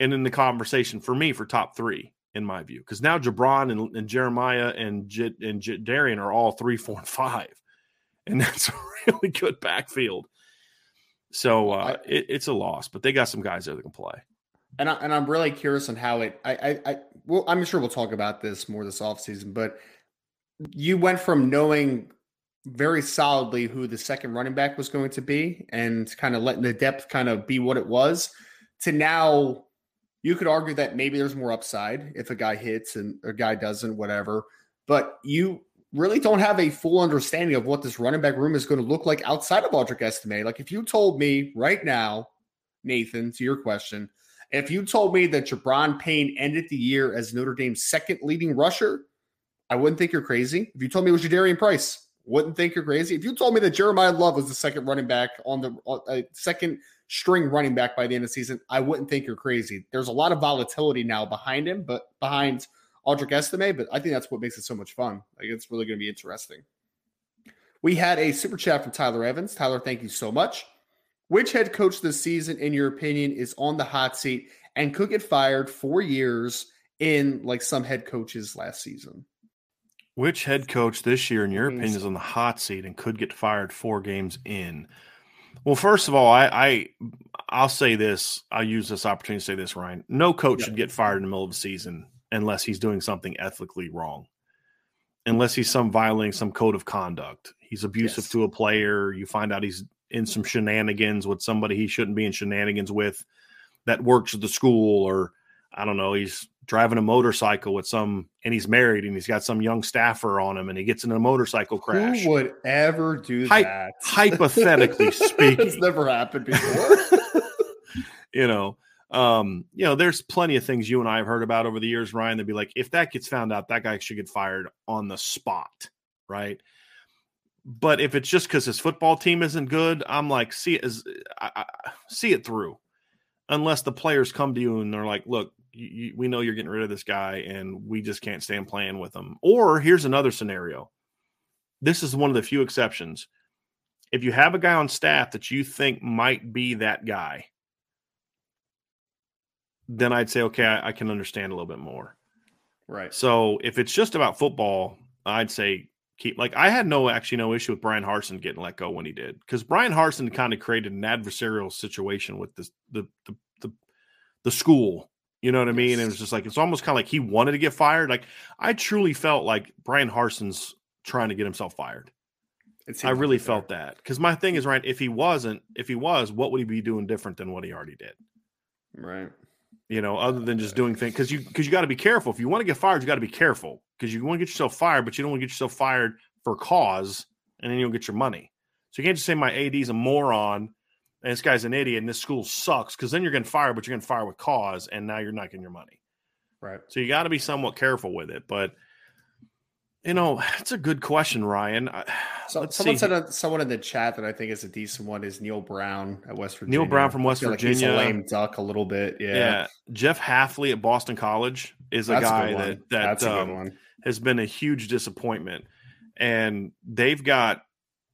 and in the conversation for me for top three in my view because now Gi'Bran and, and Jeremiyah and J- and J- Darian are all three, four, and five, and that's a really good backfield. So uh, it, it's a loss, but they got some guys there that can play.
And I, and I'm really curious on how it. I I, I well, I'm sure we'll talk about this more this offseason, but you went from knowing very solidly who the second running back was going to be and kind of letting the depth kind of be what it was to now you could argue that maybe there's more upside if a guy hits and a guy doesn't, whatever. But you really don't have a full understanding of what this running back room is going to look like outside of Audric Estime. Like if you told me right now, Nathan, to your question, if you told me that Gi'Bran Payne ended the year as Notre Dame's second leading rusher, I wouldn't think you're crazy. If you told me it was Jadarian Price, wouldn't think you're crazy. If you told me that Jeremiyah Love was the second running back on the uh, second string running back by the end of the season, I wouldn't think you're crazy. There's a lot of volatility now behind him, but behind Audric Estime, but I think that's what makes it so much fun. Like it's really going to be interesting. We had a super chat from Tyler Evans. Tyler, thank you so much. Which head coach this season, in your opinion, is on the hot seat and could get fired four years in like some head coaches last season?
Which head coach this year, in your opinion, is on the hot seat and could get fired four games in? Well, first of all, I, I I'll say this. I'll use this opportunity to say this, Ryan. No coach should get fired in the middle of the season unless he's doing something ethically wrong. Unless he's some violating some code of conduct. He's abusive yes. to a player. You find out he's in some shenanigans with somebody he shouldn't be in shenanigans with that works at the school, or I don't know, he's driving a motorcycle with some and he's married and he's got some young staffer on him and he gets in a motorcycle crash.
Who would ever do Hy- that?
Hypothetically speaking.
it's never happened before.
you know, um, you know, there's plenty of things you and I have heard about over the years, Ryan. They'd be like, if that gets found out, that guy should get fired on the spot, right? But if it's just because his football team isn't good, I'm like, see it as I, I, see it through. Unless the players come to you and they're like, look, you, we know you're getting rid of this guy and we just can't stand playing with him. Or here's another scenario. This is one of the few exceptions. If you have a guy on staff that you think might be that guy, then I'd say, okay, I, I can understand a little bit more.
Right.
So if it's just about football, I'd say keep like I had no actually no issue with Brian Harsin getting let go when he did because Brian Harsin kind of created an adversarial situation with this the the the, the school you know what I mean? And it was just like it's almost kind of like he wanted to get fired. Like I truly felt like Brian Harsin's trying to get himself fired. I really like felt that because my thing is right. If he wasn't, if he was, what would he be doing different than what he already did?
Right.
You know, other than just doing things because you because you got to be careful. If you want to get fired, you got to be careful because you want to get yourself fired, but you don't want to get yourself fired for cause, and then you don't get your money. So you can't just say my AD is a moron and this guy's an idiot and this school sucks because then you're getting fired, but you're getting fired with cause, and now you're not getting your money.
Right.
So you got to be somewhat careful with it. But you know, it's a good question, Ryan. I,
So, someone see. said someone in the chat that I think is a decent one is Neal Brown at West Virginia.
Neal Brown from West Virginia,
like lame duck a little bit. Yeah. yeah.
Jeff Hafley at Boston College is a That's guy a that that um, has been a huge disappointment, and they've got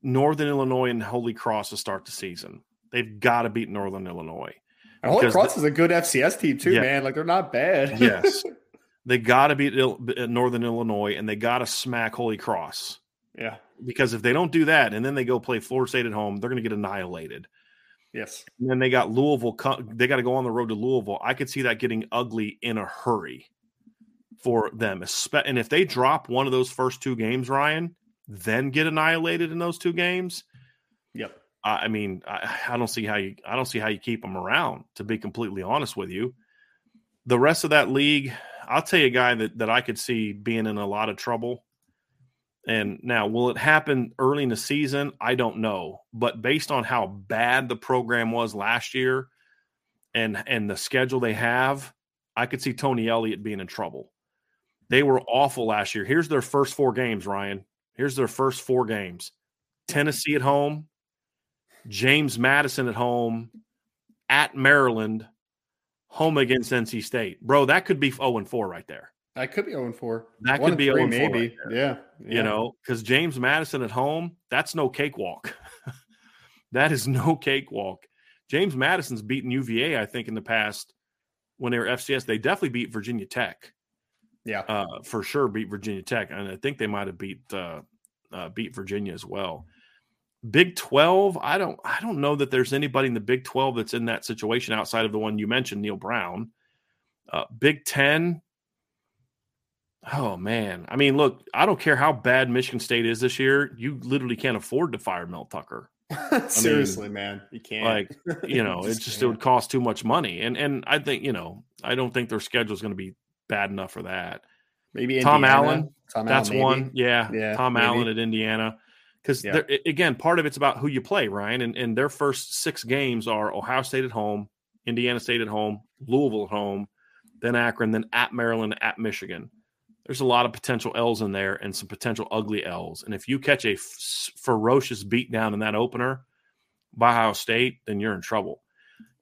Northern Illinois and Holy Cross to start the season. They've got to beat Northern Illinois.
And Holy Cross the, is a good FCS team too, yeah. man. Like they're not bad.
yes, they got to beat uh, Northern Illinois, and they got to smack Holy Cross.
Yeah,
because if they don't do that, and then they go play Florida State at home, they're going to get annihilated.
Yes.
And then they got Louisville. They got to go on the road to Louisville. I could see that getting ugly in a hurry for them. And if they drop one of those first two games, Ryan, then get annihilated in those two games.
Yep.
I mean, I, I don't see how you. I don't see how you keep them around. To be completely honest with you, the rest of that league, I'll tell you a guy that that I could see being in a lot of trouble and now, will it happen early in the season? I don't know. But based on how bad the program was last year and and the schedule they have, I could see Tony Elliott being in trouble. They were awful last year. Here's their first four games, Ryan. Here's their first four games. Tennessee at home, James Madison at home, at Maryland, home against NC State. Bro, that could be 0 and 4 right there.
I could be 0 4.
That could be 0
maybe. Right yeah,
yeah. You know, because James Madison at home, that's no cakewalk. that is no cakewalk. James Madison's beaten UVA, I think, in the past when they were FCS. They definitely beat Virginia Tech.
Yeah.
Uh, for sure beat Virginia Tech. And I think they might have beat uh, uh, beat Virginia as well. Big 12, I don't I don't know that there's anybody in the Big 12 that's in that situation outside of the one you mentioned, Neal Brown. Uh, Big 10, Oh man, I mean, look, I don't care how bad Michigan State is this year. You literally can't afford to fire Mel Tucker.
Seriously, mean, man, you can't.
Like, you know, just it just can't. it would cost too much money, and and I think you know, I don't think their schedule is going to be bad enough for that.
Maybe
Tom
Indiana.
Allen. Tom that's Allen, one. Yeah, yeah. Tom maybe. Allen at Indiana. Because yeah. again, part of it's about who you play, Ryan. And, and their first six games are Ohio State at home, Indiana State at home, Louisville at home, then Akron, then at Maryland, at Michigan there's a lot of potential L's in there and some potential ugly L's. And if you catch a f- ferocious beatdown in that opener by Ohio State, then you're in trouble.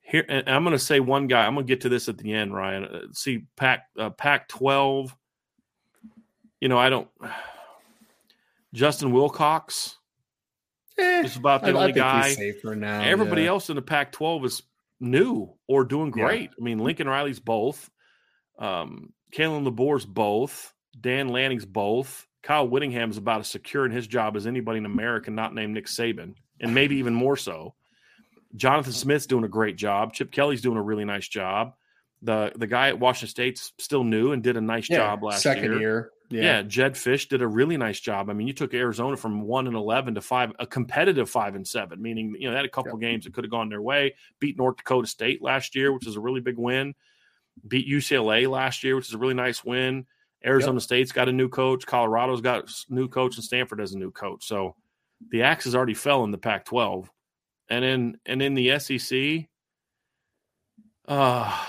Here, and I'm going to say one guy. I'm going to get to this at the end, Ryan. Uh, see, Pac uh, Pac 12. You know, I don't. Justin Wilcox eh, is about the I, only I guy.
safer now.
Everybody
yeah.
else in the Pac 12 is new or doing great. Yeah. I mean, Lincoln Riley's both. Um, Kalen DeBoer's both. Dan Lanning's both. Kyle Whittingham's about as secure in his job as anybody in America not named Nick Saban, and maybe even more so. Jonathan Smith's doing a great job. Chip Kelly's doing a really nice job. The the guy at Washington State's still new and did a nice yeah, job last
second
year.
year.
Yeah. yeah, Jedd Fisch did a really nice job. I mean, you took Arizona from one and eleven to five, a competitive five and seven, meaning you know they had a couple yep. games that could have gone their way. Beat North Dakota State last year, which is a really big win beat UCLA last year, which is a really nice win. Arizona yep. State's got a new coach. Colorado's got a new coach, and Stanford has a new coach. So the axe has already fell in the Pac-12, and in and in the SEC, uh,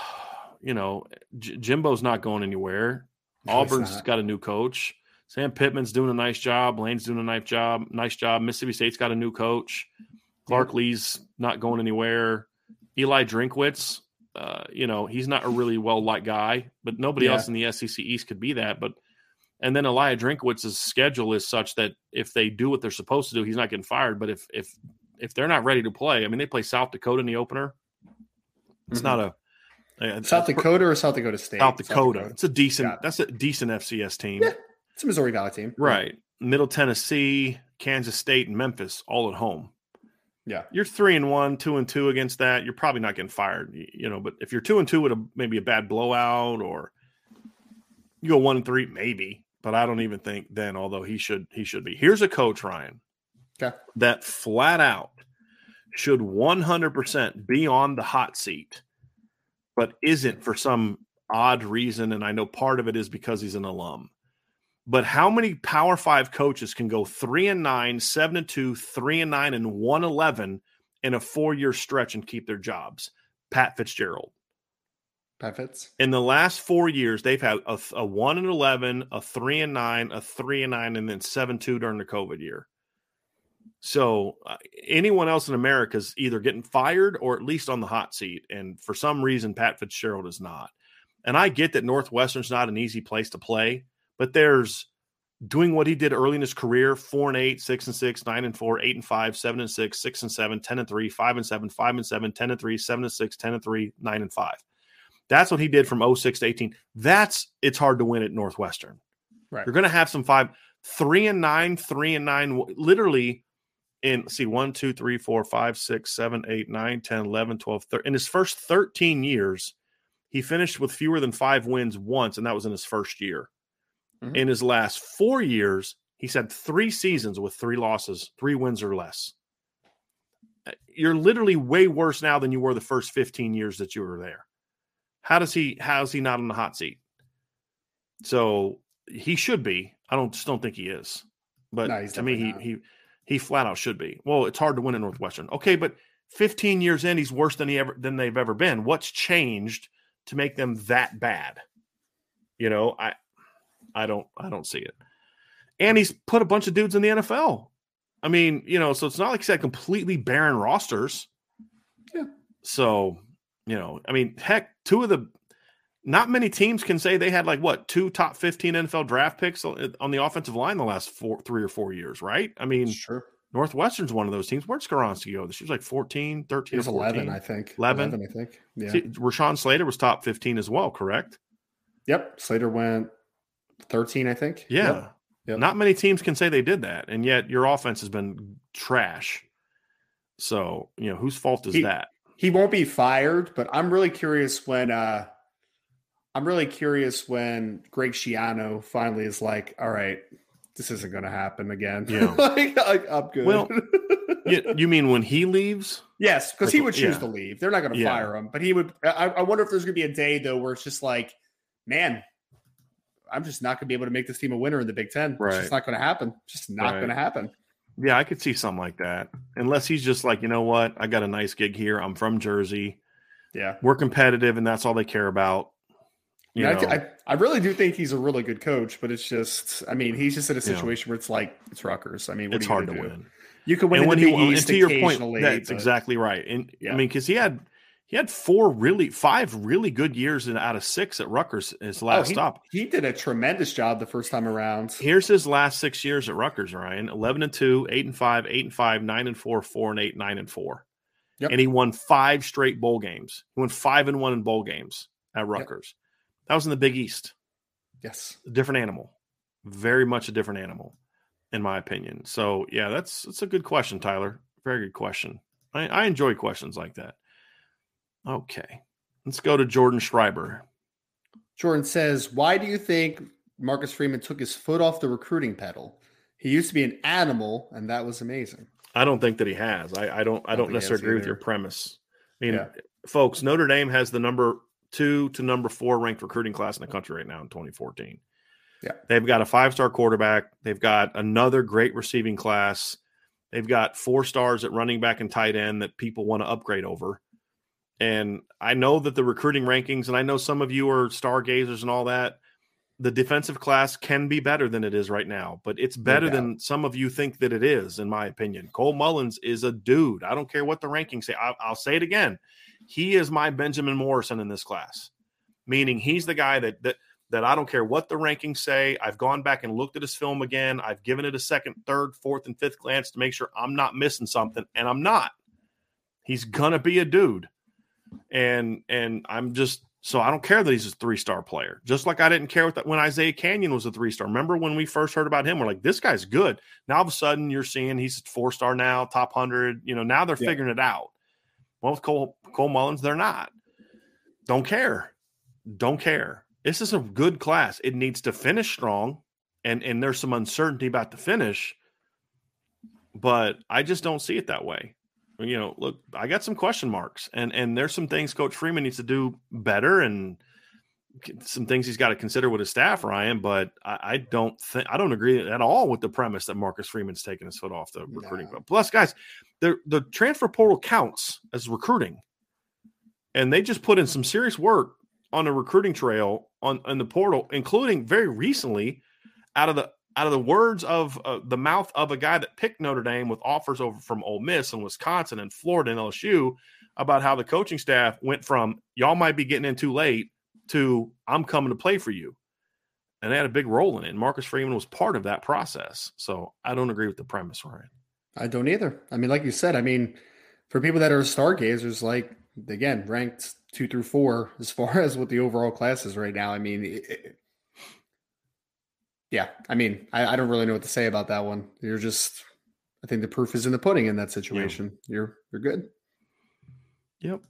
you know, J- Jimbo's not going anywhere. No, Auburn's got a new coach. Sam Pittman's doing a nice job. Lane's doing a nice job. Nice job. Mississippi State's got a new coach. Clark Lee's not going anywhere. Eli Drinkwitz uh, you know, he's not a really well liked guy, but nobody yeah. else in the SEC East could be that. But and then Eli Drinkwitz's schedule is such that if they do what they're supposed to do, he's not getting fired. But if if if they're not ready to play, I mean, they play South Dakota in the opener. It's mm-hmm. not a,
a South Dakota or South Dakota State.
South Dakota. South Dakota. It's a decent. That's a decent FCS team.
Yeah, it's a Missouri Valley team.
Right. Middle Tennessee, Kansas State, and Memphis all at home.
Yeah,
you're three and one, two and two against that. You're probably not getting fired, you know. But if you're two and two with a maybe a bad blowout, or you go one and three, maybe. But I don't even think then. Although he should, he should be. Here's a coach, Ryan,
okay.
that flat out should 100% be on the hot seat, but isn't for some odd reason. And I know part of it is because he's an alum. But how many Power Five coaches can go three and nine, seven and two, three and nine, and one eleven in a four year stretch and keep their jobs? Pat Fitzgerald.
Pat Fitz.
In the last four years, they've had a, a one and eleven, a three and nine, a three and nine, and then seven two during the COVID year. So uh, anyone else in America is either getting fired or at least on the hot seat. And for some reason, Pat Fitzgerald is not. And I get that Northwestern's not an easy place to play, but there's doing what he did early in his career four and eight, six and six, nine and four, eight and five, seven and six, six and seven, 10 and three, five and seven, five and seven, 10 and three, seven and six, 10 and three, nine and five. That's what he did from 06 to 18. That's it's hard to win at Northwestern.
Right.
You're going to have some five, three and nine, three and nine, literally in see one, two, three, four, five, six, seven, eight, nine, 10, 11, 12, 13. In his first 13 years, he finished with fewer than five wins once, and that was in his first year. Mm-hmm. In his last four years, he's had three seasons with three losses, three wins or less. Uh, you're literally way worse now than you were the first 15 years that you were there. How does he how is he not on the hot seat? So he should be. I don't just don't think he is. But no, to me, he he he flat out should be. Well, it's hard to win at Northwestern. Okay, but 15 years in, he's worse than he ever than they've ever been. What's changed to make them that bad? You know, I I don't I don't see it. And he's put a bunch of dudes in the NFL. I mean, you know, so it's not like he's had completely barren rosters.
Yeah.
So, you know, I mean, heck, two of the not many teams can say they had like what two top 15 NFL draft picks on the offensive line the last four, three or four years, right? I mean,
sure.
Northwestern's one of those teams. Where's Skoronski go? She was like 14, 13,
was 11, I think.
11?
11 I think. Yeah.
See, Rashawn Slater was top 15 as well, correct?
Yep. Slater went 13, I think.
Yeah. Yep. Yep. Not many teams can say they did that. And yet your offense has been trash. So, you know, whose fault is
he,
that?
He won't be fired, but I'm really curious when uh I'm really curious when Greg Schiano finally is like, all right, this isn't going to happen again.
Yeah.
like, like, I'm good.
Well, you, you, mean when he leaves?
Yes, because he would choose yeah. to leave. They're not going to yeah. fire him, but he would. I, I wonder if there's going to be a day though where it's just like, man, I'm just not going to be able to make this team a winner in the Big Ten.
Right.
It's just not going to happen. Just not right. going to happen.
Yeah, I could see something like that. Unless he's just like, you know what? I got a nice gig here. I'm from Jersey.
Yeah.
We're competitive and that's all they care about.
You I, I, I, really do think he's a really good coach, but it's just, I mean, he's just in a situation yeah. where it's like it's Rutgers. I mean,
it's hard to
do?
win.
You can win and when
he,
and
to your point, that's but, exactly right. And yeah. I mean, because he had he had four really five really good years in out of six at Rutgers his oh, last oh,
he,
stop.
He did a tremendous job the first time around.
Here's his last six years at Rutgers, Ryan. Eleven and two, eight and five, eight and five, nine and four, four and eight, nine and four. Yep. And he won five straight bowl games. He won five and one in bowl games at Rutgers. Yep. That was in the Big East.
Yes.
A different animal. Very much a different animal, in my opinion. So yeah, that's that's a good question, Tyler. Very good question. I, I enjoy questions like that. Okay. Let's go to Jordan Schreiber.
Jordan says, Why do you think Marcus Freeman took his foot off the recruiting pedal? He used to be an animal, and that was amazing.
I don't think that he has. I, I don't I don't, don't necessarily agree with your premise. I mean, yeah. folks, Notre Dame has the number two to number four ranked recruiting class in the country right now in 2014.
Yeah.
They've got a five star quarterback. They've got another great receiving class. They've got four stars at running back and tight end that people want to upgrade over. And I know that the recruiting rankings, and I know some of you are stargazers and all that. The defensive class can be better than it is right now, but it's better no than some of you think that it is, in my opinion. Cole Mullins is a dude. I don't care what the rankings say. I'll, I'll say it again. He is my Benjamin Morrison in this class, meaning he's the guy that that that I don't care what the rankings say. I've gone back and looked at his film again. I've given it a second, third, fourth, and fifth glance to make sure I'm not missing something, and I'm not. He's gonna be a dude, and and I'm just so I don't care that he's a three star player. Just like I didn't care that when Isaiah Canyon was a three star. Remember when we first heard about him? We're like, this guy's good. Now all of a sudden you're seeing he's four star now, top hundred. You know, now they're yeah. figuring it out. Well, with Cole, Cole Mullins, they're not. Don't care. Don't care. This is a good class. It needs to finish strong, and and there's some uncertainty about the finish, but I just don't see it that way. You know, look, I got some question marks, and and there's some things Coach Freeman needs to do better, and some things he's got to consider with his staff, Ryan. But I, I don't think I don't agree at all with the premise that Marcus Freeman's taking his foot off the recruiting. No. Plus, guys, the the transfer portal counts as recruiting, and they just put in some serious work on the recruiting trail on on the portal, including very recently out of the out of the words of uh, the mouth of a guy that picked Notre Dame with offers over from Ole Miss and Wisconsin and Florida and LSU about how the coaching staff went from y'all might be getting in too late to I'm coming to play for you. And they had a big role in it. And Marcus Freeman was part of that process. So I don't agree with the premise, Ryan.
I don't either. I mean, like you said, I mean, for people that are stargazers, like again, ranked two through four as far as what the overall class is right now. I mean, it, yeah, I mean, I, I, don't really know what to say about that one. You're just, I think the proof is in the pudding in that situation. Yeah. You're you're good.
Yep.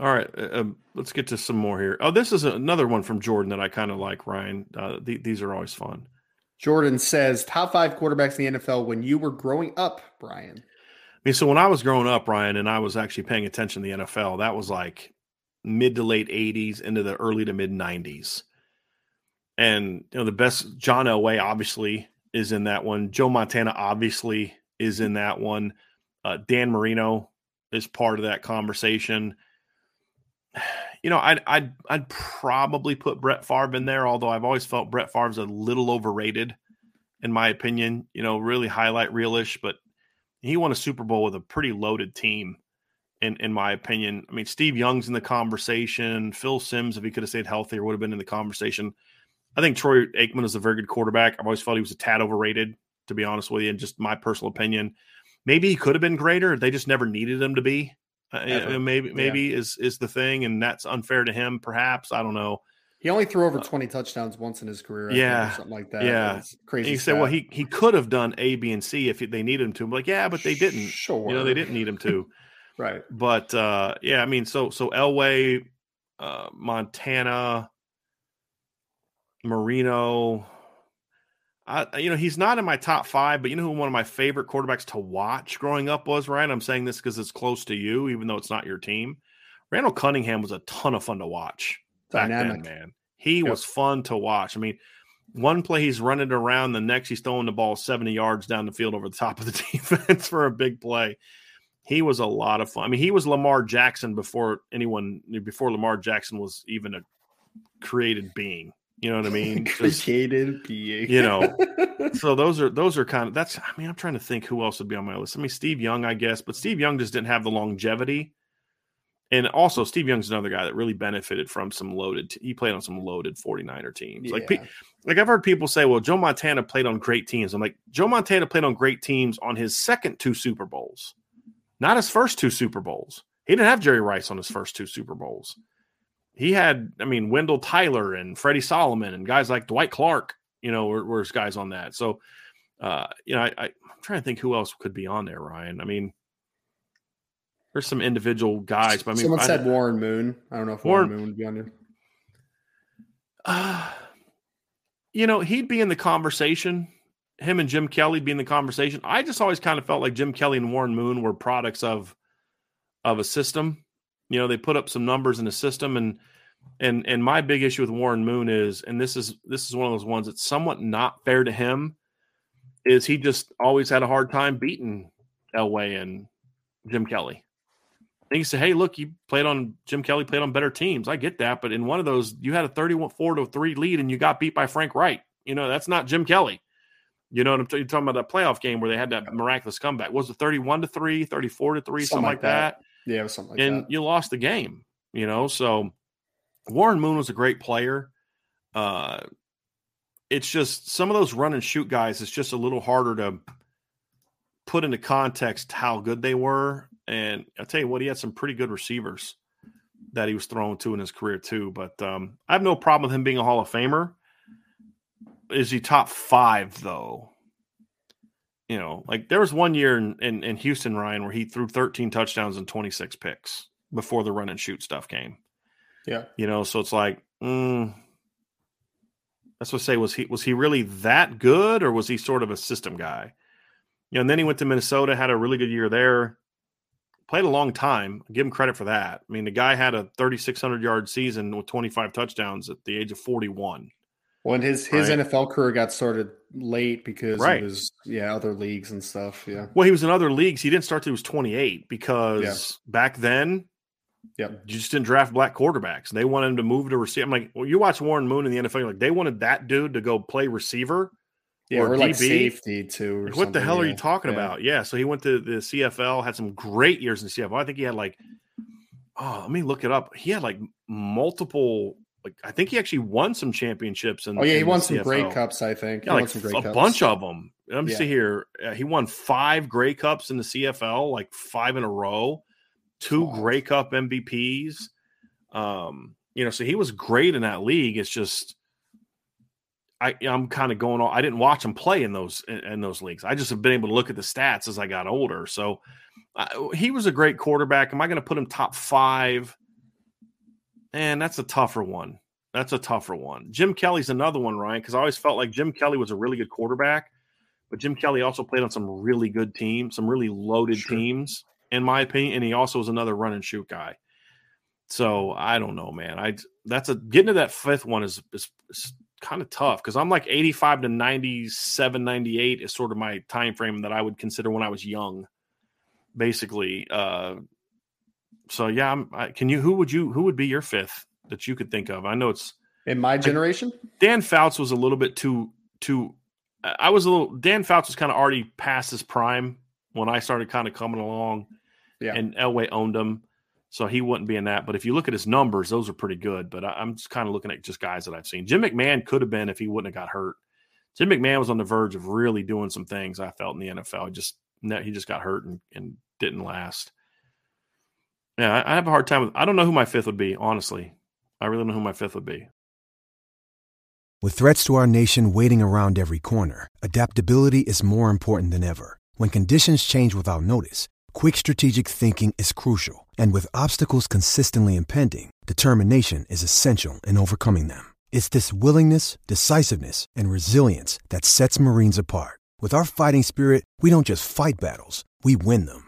All right, uh, um, let's get to some more here. Oh, this is another one from Jordan that I kind of like. Ryan, uh, th- these are always fun.
Jordan says top five quarterbacks in the NFL when you were growing up, Brian.
I mean, so when I was growing up, Ryan, and I was actually paying attention to the NFL, that was like mid to late '80s into the early to mid '90s. And you know, the best John Elway obviously is in that one. Joe Montana obviously is in that one. Uh, Dan Marino is part of that conversation. You know, I'd I'd I'd probably put Brett Favre in there, although I've always felt Brett Favre's a little overrated, in my opinion. You know, really highlight realish, but he won a Super Bowl with a pretty loaded team, in in my opinion. I mean, Steve Young's in the conversation. Phil Simms, if he could have stayed healthier, would have been in the conversation. I think Troy Aikman is a very good quarterback. I've always felt he was a tad overrated, to be honest with you, and just my personal opinion. Maybe he could have been greater. They just never needed him to be. Uh, maybe maybe yeah. is is the thing, and that's unfair to him. Perhaps I don't know.
He only threw over uh, twenty touchdowns once in his career. I
yeah,
something like that.
Yeah, crazy. you say, well, he he could have done A, B, and C if they needed him to. I'm like, yeah, but they didn't.
Sure,
you know, they didn't need him to.
right.
But uh, yeah, I mean, so so Elway, uh, Montana, Marino. I, you know, he's not in my top five, but you know who one of my favorite quarterbacks to watch growing up was, Ryan? I'm saying this because it's close to you, even though it's not your team. Randall Cunningham was a ton of fun to watch back Dynamic. then, man. He yep. was fun to watch. I mean, one play he's running around, the next he's throwing the ball 70 yards down the field over the top of the defense for a big play. He was a lot of fun. I mean, he was Lamar Jackson before anyone, before Lamar Jackson was even a created being. You know what I mean?
Created being.
You know. so those are those are kind of that's. I mean, I'm trying to think who else would be on my list. I mean, Steve Young, I guess, but Steve Young just didn't have the longevity. And also, Steve Young's another guy that really benefited from some loaded. He played on some loaded 49er teams. Yeah. Like, like I've heard people say, "Well, Joe Montana played on great teams." I'm like, Joe Montana played on great teams on his second two Super Bowls, not his first two Super Bowls. He didn't have Jerry Rice on his first two Super Bowls he had, I mean, Wendell Tyler and Freddie Solomon and guys like Dwight Clark, you know, were, were guys on that. So, uh, you know, I, I, am trying to think who else could be on there, Ryan. I mean, there's some individual guys, but I mean,
someone I, said Warren Moon. I don't know if Warren, Warren Moon would be on there.
Uh, you know, he'd be in the conversation. Him and Jim Kelly be in the conversation. I just always kind of felt like Jim Kelly and Warren Moon were products of of a system you know, they put up some numbers in the system and and and my big issue with Warren Moon is, and this is this is one of those ones that's somewhat not fair to him, is he just always had a hard time beating Elway and Jim Kelly. And you say, hey, look, you played on Jim Kelly played on better teams. I get that, but in one of those, you had a thirty-one four to 3 lead and you got beat by Frank Reich. You know, that's not Jim Kelly. You know what I'm t- you're talking about that playoff game where they had that miraculous comeback. Was it 31 to 3, 34 to 3, something, something like that? that.
Yeah, something like
and
that.
you lost the game, you know. So Warren Moon was a great player. Uh, it's just some of those run and shoot guys. It's just a little harder to put into context how good they were. And I'll tell you what, he had some pretty good receivers that he was thrown to in his career too. But um, I have no problem with him being a Hall of Famer. Is he top five though? You know, like there was one year in, in, in, Houston, Ryan, where he threw 13 touchdowns and 26 picks before the run and shoot stuff came.
Yeah.
You know, so it's like, mm, that's what I say. Was he was he really that good, or was he sort of a system guy? You know, and then he went to Minnesota, had a really good year there, played a long time. I give him credit for that. I mean, the guy had a 3,600 yard season with 25 touchdowns at the age of 41.
When his his right. NFL career got started late because right. his yeah other leagues and stuff. Yeah.
Well, he was in other leagues. He didn't start till he was 28 because yeah. back then,
yeah,
you just didn't draft black quarterbacks. They wanted him to move to receiver. I'm like, well, you watch Warren Moon in the NFL. like, they wanted that dude to go play receiver
Yeah, or, or like safety too.
Like what the hell
yeah.
are you talking yeah. about? Yeah, so he went to the CFL, had some great years in the CFL. I think he had like, oh, let me look it up. He had like multiple. Like I think he actually won some championships. In,
oh yeah,
he
won some Grey Cups. I think.
Yeah, like a cups. bunch of them. Let me yeah. see here. Uh, he won five Grey Cups in the CFL, like five in a row. Two wow. Grey Cup MVPs. Um, you know, so he was great in that league. It's just I, I'm kind of going on. I didn't watch him play in those in, in, those leagues. I just have been able to look at the stats as I got older. So uh, he was a great quarterback. Am I going to put him top five? And that's a tougher one. That's a tougher one. Jim Kelly's another one, Ryan, because I always felt like Jim Kelly was a really good quarterback, but Jim Kelly also played on some really good teams, some really loaded sure. teams, in my opinion. And he also was another run and shoot guy. So I don't know, man. I that's a getting to that fifth one is, is, is kind of tough because I'm like 85 to 97, 98 is sort of my time frame that I would consider when I was young, basically. Uh, so yeah, I'm, I, can you? Who would you? Who would be your fifth that you could think of? I know it's
in my generation.
Dan Fouts was a little bit too too. I was a little. Dan Fouts was kind of already past his prime when I started kind of coming along. Yeah, and Elway owned him. So he wouldn't be in that. But if you look at his numbers, those are pretty good. But I, am just kind of looking at just guys that I've seen. Jim McMahon could have been if he wouldn't have got hurt. Jim McMahon was on the verge of really doing some things. I felt in the NFL. He just he just got hurt and, and didn't last. Yeah, I, I have a hard time with. I don't know who my fifth would be. Honestly, I really don't know who my fifth would be.
With threats to our nation waiting around every corner, adaptability is more important than ever. When conditions change without notice Quick strategic thinking is crucial, and with obstacles consistently impending, determination is essential in overcoming them. It's this willingness, decisiveness, and resilience that sets Marines apart. With our fighting spirit, we don't just fight battles, we win them.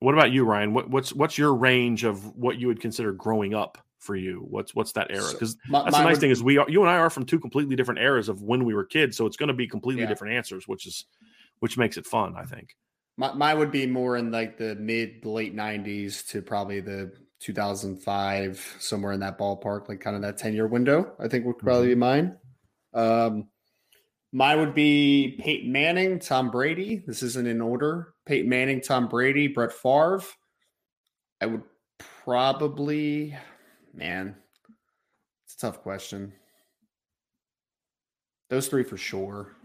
What about you, Ryan? What, what's what's your range of what you would consider growing up for you? What's what's that era? Because so that's the nice would, thing is we are you and I are from two completely different eras of when we were kids, so it's going to be completely yeah. different answers, which is which makes it fun. I think.
My, mine would be more in like the mid late '90s to probably the 2005, somewhere in that ballpark, like kind of that 10 year window. I think would probably mm-hmm. be mine. Um, Mine would be Peyton Manning, Tom Brady. This isn't in order. Peyton Manning, Tom Brady, Brett Favre. I would probably, man, it's a tough question. Those three for sure.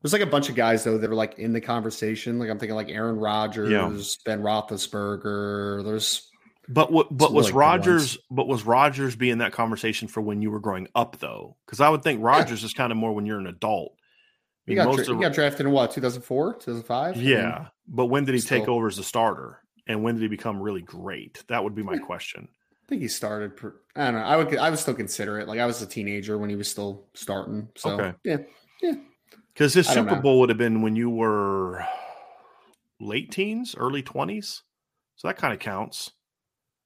There's like a bunch of guys though that are like in the conversation. Like I'm thinking like Aaron Rodgers, yeah. Ben Roethlisberger. There's
but what? But was like Rodgers? But was Rodgers being that conversation for when you were growing up though? Because I would think Rodgers yeah. is kind of more when you're an adult.
I mean, he, got, tra- of, he got drafted in what 2004, 2005.
Yeah, I mean, but when did he still, take over as a starter? And when did he become really great? That would be my question.
I think he started. Per, I don't know. I would. I would still consider it. Like I was a teenager when he was still starting. So okay. yeah, yeah.
Because his Super Bowl would have been when you were late teens, early twenties. So that kind of counts.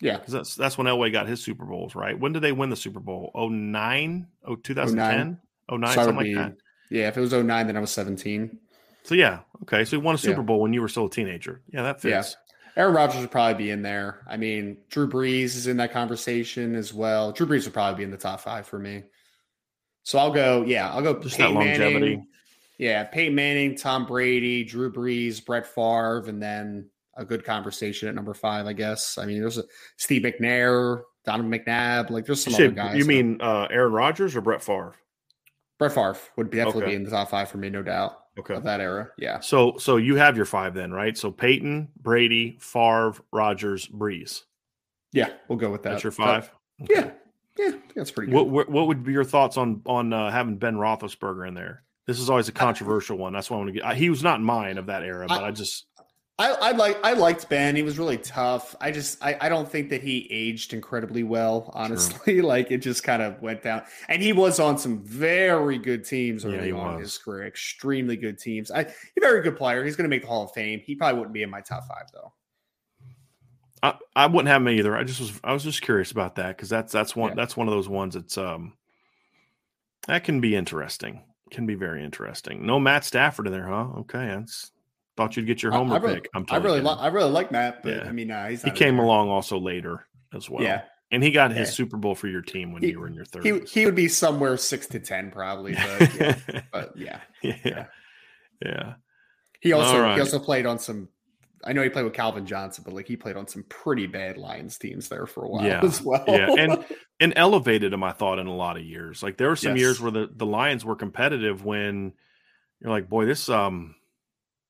Yeah.
Because that's that's when Elway got his Super Bowls, right? When did they win the Super Bowl? 09? Oh, 2010? 09, 09 something like that.
Yeah, if it was 09, then I was 17.
So yeah, okay. So he won a Super yeah. Bowl when you were still a teenager. Yeah, that fits.
Yeah. Aaron Rodgers would probably be in there. I mean, Drew Brees is in that conversation as well. Drew Brees would probably be in the top five for me. So I'll go, yeah, I'll go
Just Peyton that longevity.
Manning. Yeah, Peyton Manning, Tom Brady, Drew Brees, Brett Favre, and then a good conversation at number five, I guess. I mean, there's a Steve McNair, Donovan McNabb, like there's some you other guys.
You mean uh, Aaron Rodgers or Brett Favre?
Brett Favre would definitely okay. be in the top five for me, no doubt. Okay, of that era, yeah.
So, so you have your five then, right? So Peyton, Brady, Favre, Rodgers, Brees.
Yeah, we'll go with that.
That's your five.
Okay. Yeah, yeah, that's pretty good.
What, what would be your thoughts on on uh, having Ben Roethlisberger in there? This is always a controversial one. That's why I want to get. He was not mine of that era, but I, I just
I, I like I liked Ben. He was really tough. I just I, I don't think that he aged incredibly well, honestly. Sure. like it just kind of went down. And he was on some very good teams early yeah, on his career. Extremely good teams. I he's a very good player. He's gonna make the Hall of Fame. He probably wouldn't be in my top five though.
I, I wouldn't have him either. I just was I was just curious about that because that's that's one yeah. that's one of those ones that's um that can be interesting. Can be very interesting. No Matt Stafford in there, huh? Okay, that's thought you'd get your homer
I, I really,
pick.
I'm I really, li- I really like Matt, but yeah. I mean, uh,
he came along also later as well. Yeah, and he got his yeah. Super Bowl for your team when he, you were in your thirties.
He, he would be somewhere six to ten probably, but yeah, but yeah,
yeah, yeah.
He also right. he also played on some I know he played with Calvin Johnson, but like he played on some pretty bad Lions teams there for a while yeah. as well.
yeah, and and elevated him, I thought, in a lot of years. Like there were some yes. years where the, the Lions were competitive when you're like, boy, this um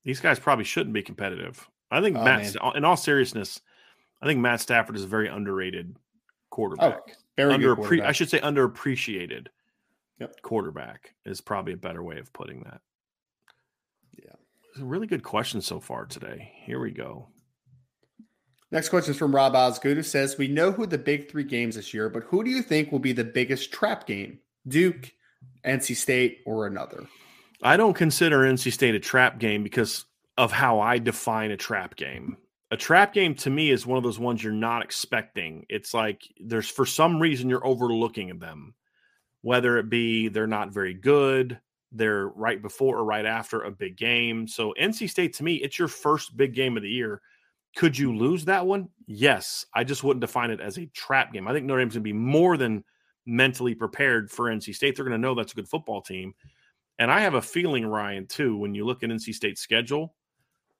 these guys probably shouldn't be competitive. I think oh, Matt, man. in all seriousness, I think Matt Stafford is a very underrated quarterback. Oh, very under quarterback. I should say underappreciated yep. quarterback is probably a better way of putting that Yeah. It's a really good question so far today. Here we go.
Next question is from Rob Osgood, who says, We know who the big three games this year, but who do you think will be the biggest trap game? Duke, NC State, or another?
I don't consider NC State a trap game because of how I define a trap game. A trap game to me is one of those ones you're not expecting. It's like there's for some reason you're overlooking them, whether it be they're not very good, they're right before or right after a big game. So NC State to me, it's your first big game of the year. Could you lose that one? Yes. I just wouldn't define it as a trap game. I think Notre Dame's going to be more than mentally prepared for NC State. They're going to know that's a good football team. And I have a feeling, Ryan, too, when you look at NC State's schedule,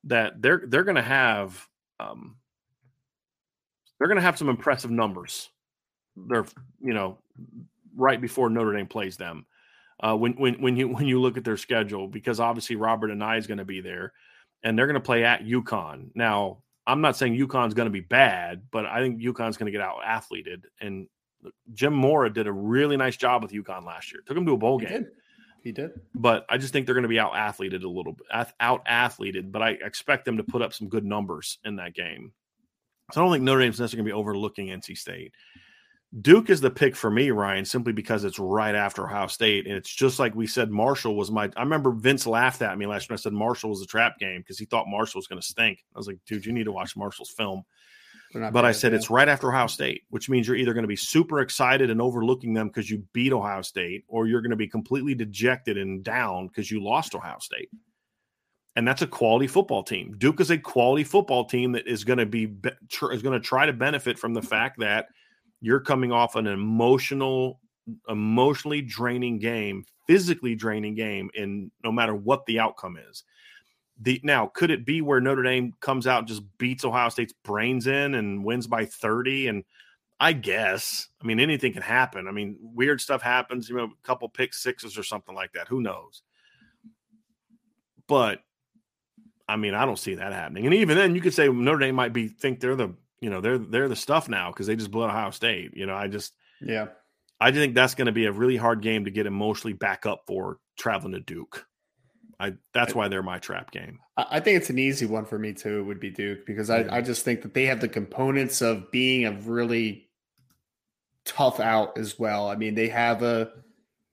that they're they're going to have um, they're going to have some impressive numbers. They're you know right before Notre Dame plays them uh, when when when you when you look at their schedule because obviously Robert Anae is going to be there, and they're going to play at UConn. Now I'm not saying UConn's going to be bad, but I think UConn's going to get out athleted. And Jim Mora did a really nice job with UConn last year. Took them to a bowl
he
game.
Did. He did.
But I just think they're going to be out athleted a little bit, out athleted. But I expect them to put up some good numbers in that game. So I don't think Notre Dame's necessarily going to be overlooking NC State. Duke is the pick for me, Ryan, simply because it's right after Ohio State. And it's just like we said, Marshall was my. I remember Vince laughed at me last year. I said Marshall was a trap game because he thought Marshall was going to stink. I was like, dude, you need to watch Marshall's film. But I said it's right after Ohio State, which means you're either going to be super excited and overlooking them because you beat Ohio State, or you're going to be completely dejected and down because you lost Ohio State. And that's a quality football team. Duke is a quality football team that is going to be is going to try to benefit from the fact that – you're coming off an emotional emotionally draining game physically draining game and no matter what the outcome is the now could it be where notre dame comes out and just beats ohio state's brains in and wins by 30 and i guess i mean anything can happen. I mean weird stuff happens you know a couple pick sixes or something like that. Who knows? But i mean i don't see that happening. And even then you could say notre dame might be think they're the you know they're they're the stuff now because they just blew out Ohio State. You know, I just
yeah,
I think that's going to be a really hard game to get emotionally back up for traveling to Duke. I that's why they're my trap game.
I think it's an easy one for me too. Would be Duke because I, I just think that they have the components of being a really tough out as well. I mean, they have a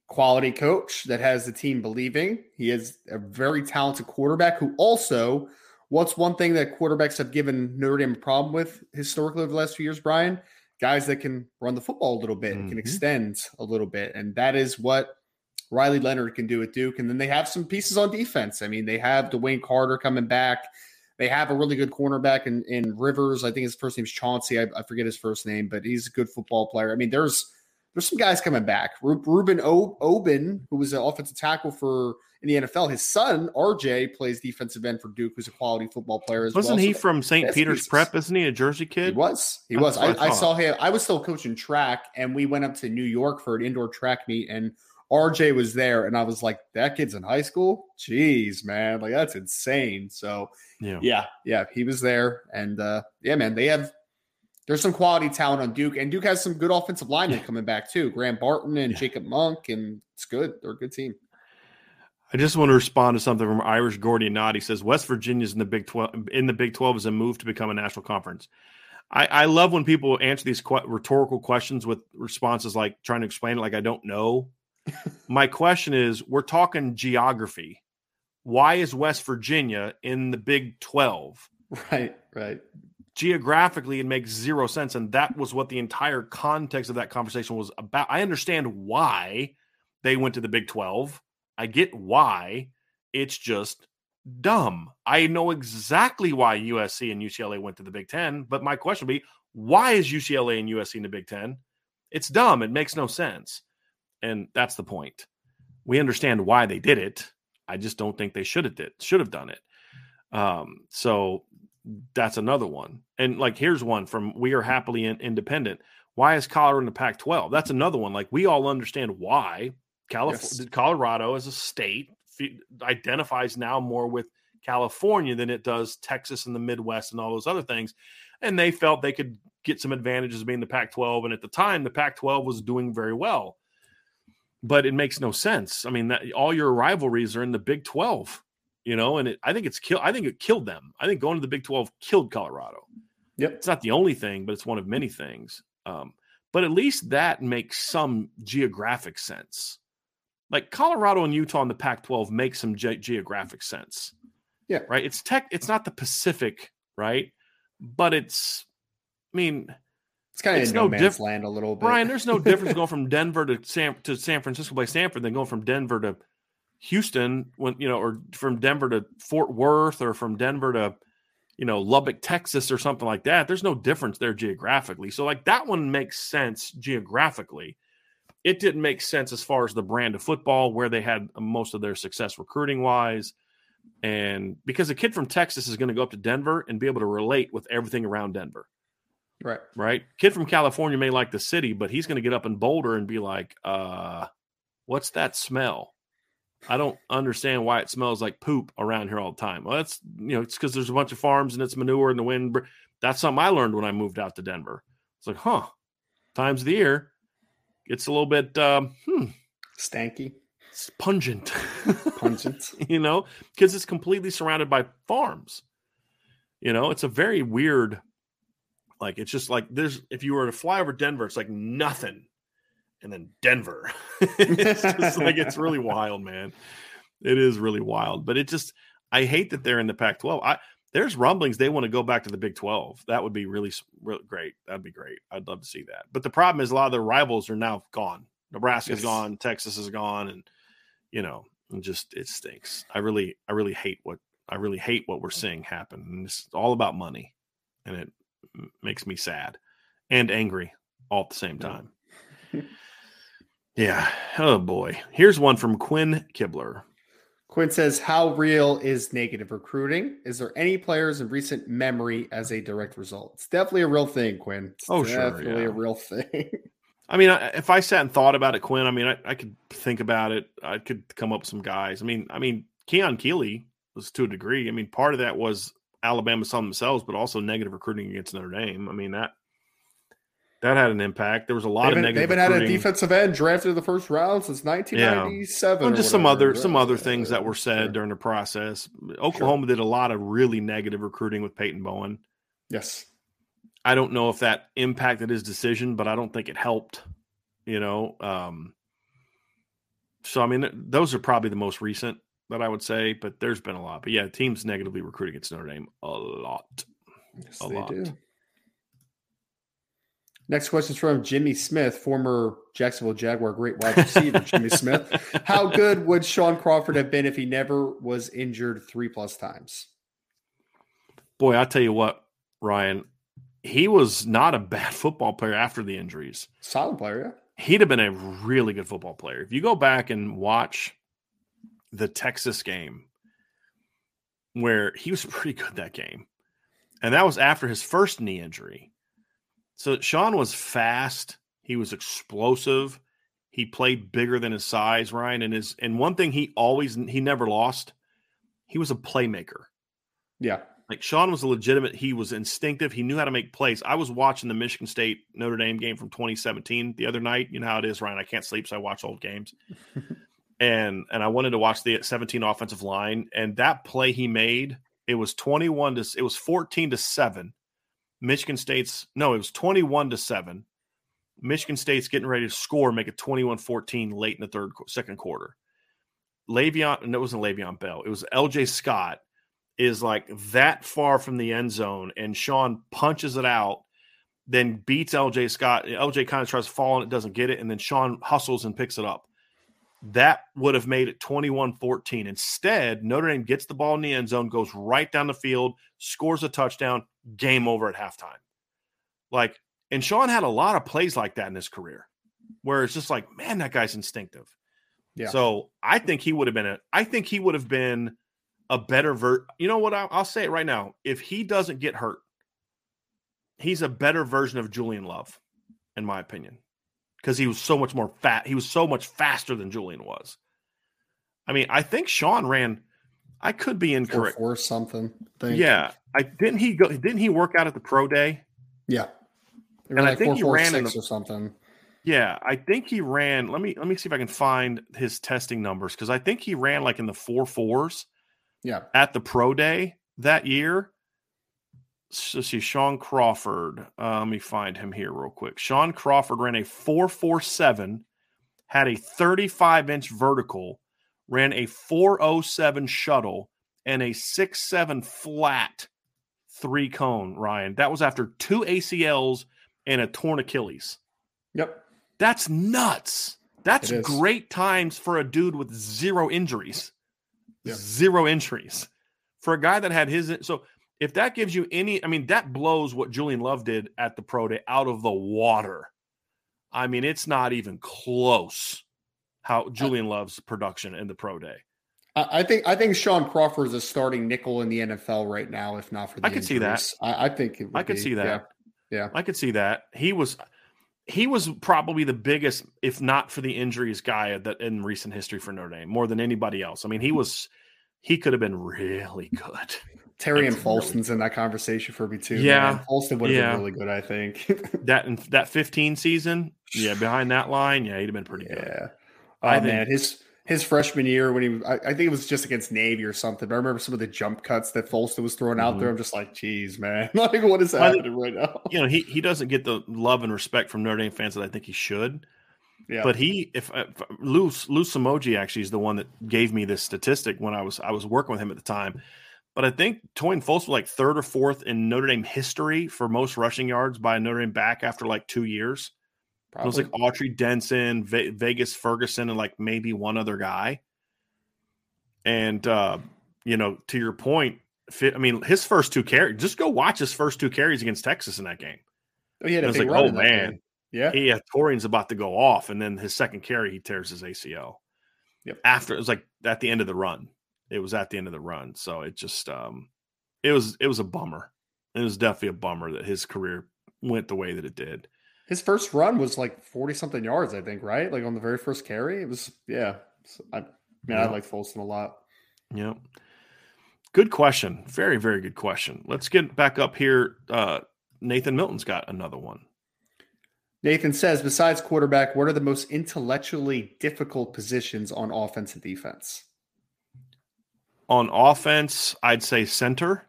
quality coach that has the team believing. He is a very talented quarterback who also What's one thing that quarterbacks have given Notre Dame a problem with historically over the last few years, Brian? Guys that can run the football a little bit, mm-hmm. can extend a little bit. And that is what Riley Leonard can do at Duke. And then they have some pieces on defense. I mean, they have DeWayne Carter coming back. They have a really good cornerback in, in Rivers. I think his first name's Chauncey. I, I forget his first name, but he's a good football player. I mean, there's there's some guys coming back. Roman Oben, who was an offensive tackle for in the NFL, his son RJ plays defensive end for Duke, who's a quality football player as
Wasn't
well.
he so from St. Peter's pieces. Prep? Isn't he a Jersey kid?
He was. He That's was. I, I, I, saw him. I was still coaching track, and we went up to New York for an indoor track meet, and RJ was there, and I was like, "That kid's in high school? Jeez, man! Like that's insane." So, yeah, yeah, yeah he was there, and uh, yeah, man, they have there's some quality talent on Duke, and Duke has some good offensive linemen yeah. coming back too. Graham Barton and yeah. Jacob Monk, and it's good. They're a good team.
I just want to respond to something from Irish Gordy He says West Virginia's in the Big Twelve. In the Big Twelve is a move to become a national conference. I, I love when people answer these qu- rhetorical questions with responses like trying to explain it like I don't know. My question is: We're talking geography. Why is West Virginia in the Big Twelve?
Right, right.
Geographically, it makes zero sense, and that was what the entire context of that conversation was about. I understand why they went to the Big Twelve I get why. It's just dumb. I know exactly why USC and UCLA went to the Big Ten, but my question would be why is UCLA and USC in the Big Ten? It's dumb. It makes no sense. And that's the point. We understand why they did it. I just don't think they should have did should have done it. Um, so that's another one. And like here's one from We Are Happily in, Independent. Why is Colorado in the Pac-12? That's another one. Like we all understand why California, yes. Colorado as a state identifies now more with California than it does Texas and the Midwest and all those other things. And they felt they could get some advantages of being the Pac 12. And at the time, the Pac 12 was doing very well. But it makes no sense. I mean, that, all your rivalries are in the Big 12, you know, and it, I think it's kill. I think it killed them. I think going to the Big 12 killed Colorado.
Yep.
It's not the only thing, but it's one of many things. Um, but at least that makes some geographic sense like Colorado and Utah in the Pac-12 make some ge- geographic sense.
Yeah,
right. It's tech. It's not the Pacific, right? But it's. I mean,
it's kind of it's no, no diff- land a little bit.
Brian, there's no difference going from Denver to San to San Francisco by Stanford than going from Denver to Houston when you know, or from Denver to Fort Worth, or from Denver to you know Lubbock, Texas, or something like that. There's no difference there geographically. So like that one makes sense geographically it didn't make sense as far as the brand of football where they had most of their success recruiting wise and because a kid from texas is going to go up to denver and be able to relate with everything around denver
right.
Right? Kid from california may like the city but he's going to get up in boulder and be like uh what's that smell? I don't understand why it smells like poop around here all the time. Well that's you know it's because there's a bunch of farms and it's manure and the wind that's something i learned when i moved out to denver. It's like huh times of the year it's a little bit um, hmm,
stanky,
it's pungent,
pungent.
you know, because it's completely surrounded by farms. You know, it's a very weird. Like it's just like there's if you were to fly over Denver, it's like nothing, and then Denver. it's just like it's really wild, man. It is really wild, but it just I hate that they're in the Pac-12. I there's rumblings they want to go back to the Big 12. That would be really, really great. That'd be great. I'd love to see that. But the problem is a lot of their rivals are now gone. Nebraska's yes. gone, Texas is gone, and you know, and just it stinks. I really, I really hate what I really hate what we're seeing happen. And it's all about money, and it makes me sad and angry all at the same time. yeah. Oh boy. Here's one from Quinn Kibler.
Quinn says, How real is negative recruiting? Is there any players in recent memory as a direct result? It's definitely a real thing, Quinn. It's
oh,
definitely
sure. Yeah.
a real thing.
I mean, if I sat and thought about it, Quinn, I mean, I, I, could think about it. I could come up with some guys. I mean, I mean, Keon Keeley was to a degree. I mean, part of that was Alabama saw themselves, but also negative recruiting against Notre Dame. I mean, that that had an impact. There was a lot
they've
been, of negative.
They've been recruiting. at a defensive end drafted in the first round since 1997. Yeah.
Well, just some other some other things that were said sure. during the process. Oklahoma sure. did a lot of really negative recruiting with Peyton Bowen.
Yes,
I don't know if that impacted his decision, but I don't think it helped. You know, um, so I mean, those are probably the most recent that I would say. But there's been a lot. But yeah, teams negatively recruiting against Notre Dame a lot.
Yes, a lot. Do. Next question is from Jimmy Smith, former Jacksonville Jaguar great wide receiver. Jimmy Smith. How good would Shaun Crawford have been if he never was injured three plus times?
Boy, I tell you what, Ryan, he was not a bad football player after the injuries.
Solid player, yeah.
He'd have been a really good football player. If you go back and watch the Texas game, where he was pretty good that game, and that was after his first knee injury so Shaun was fast. He was explosive. He played bigger than his size, Ryan. And his and one thing he always he never lost. He was a playmaker.
Yeah.
Like Shaun was a legitimate, he was instinctive. He knew how to make plays. I was watching the Michigan State Notre Dame game from 2017 the other night. You know how it is, Ryan. I can't sleep, so I watch old games. and and I wanted to watch the 17 offensive line, and that play he made, it was 21 to it was 14 to seven. Michigan State's no, it was 21 to seven. Michigan State's getting ready to score, make it 21-14 late in the third second quarter. Le'Veon, and it wasn't Le'Veon Bell, it was LJ Scott is like that far from the end zone, and Shaun punches it out, then beats LJ Scott. LJ kind of tries to fall and it doesn't get it, and then Shaun hustles and picks it up. That would have made it 21 14. Instead, Notre Dame gets the ball in the end zone, goes right down the field, scores a touchdown, game over at halftime. Like, and Shaun had a lot of plays like that in his career where it's just like, man, that guy's instinctive. Yeah. So I think he would have been a, I think he would have been a better ver. You know what? I'll, I'll say it right now. If he doesn't get hurt, he's a better version of Julian Love, in my opinion, because he was so much more fat. He was so much faster than Julian was. I mean, I think Shaun ran. I could be incorrect.
Or something.
Yeah, I didn't he go? Didn't he work out at the pro day?
Yeah,
and like I think four, he ran
in the, or something.
Yeah, I think he ran. Let me let me see if I can find his testing numbers because I think he ran like in the four fours.
Yeah.
At the pro day that year. So see Shaun Crawford. Uh, let me find him here real quick. Shaun Crawford ran a 447, had a 35 inch vertical, ran a 407 shuttle, and a 6 7 flat three cone, Ryan. That was after two ACLs and a torn Achilles.
Yep.
That's nuts. That's great times for a dude with zero injuries yeah. zero injuries for a guy that had his. So if that gives you any, I mean, that blows what Julian Love did at the pro day out of the water. I mean, it's not even close how uh, Julian Love's production in the pro day.
I think I think Shaun Crawford is a starting nickel in the NFL right now, if not for the.
I could see that.
I, I think
I could
be,
see that.
Yeah. yeah,
I could see that. He was he was probably the biggest, if not for the injuries, guy that in recent history for Notre Dame, more than anybody else. I mean, he hmm. was he could have been really good.
Tarean Folston's in that conversation for me too.
Yeah,
man. Folston would have yeah. been really good, I think.
that that 15 season, yeah, behind that line, yeah, he'd have been pretty good.
Yeah. Oh I man, think, his his freshman year when he, I, I, think it was just against Navy or something. But I remember some of the jump cuts that Folston was throwing out mm-hmm. there. I'm just like, geez, man, like what is happening right now?
You know, he he doesn't get the love and respect from Notre Dame fans that I think he should. Yeah. But he, if, if Lou Lou Somogyi actually is the one that gave me this statistic when I was I was working with him at the time. But I think Tarean Folston was like third or fourth in Notre Dame history for most rushing yards by a Notre Dame back after like two years. Probably. It was like Autry Denson, Ve- Vegas Ferguson, and like maybe one other guy. And uh, you know, to your point, I mean, his first two carries. Just go watch his first two carries against Texas in that game.
Oh yeah,
it's like, oh man,
game. yeah,
yeah. Tarean's about to go off, and then his second carry, he tears his ACL.
Yep.
After it was like at the end of the run. It was at the end of the run, so it just um, it was it was a bummer. It was definitely a bummer that his career went the way that it did.
His first run was like 40 something yards, I think, right? Like on the very first carry. It was, yeah. I mean, yeah. I like Folston a lot.
Yeah. Good question. Very, very good question. Let's get back up here. Uh, Nathan Milton's got another one.
Nathan says, besides quarterback, what are the most intellectually difficult positions on offense and defense?
On offense, I'd say center.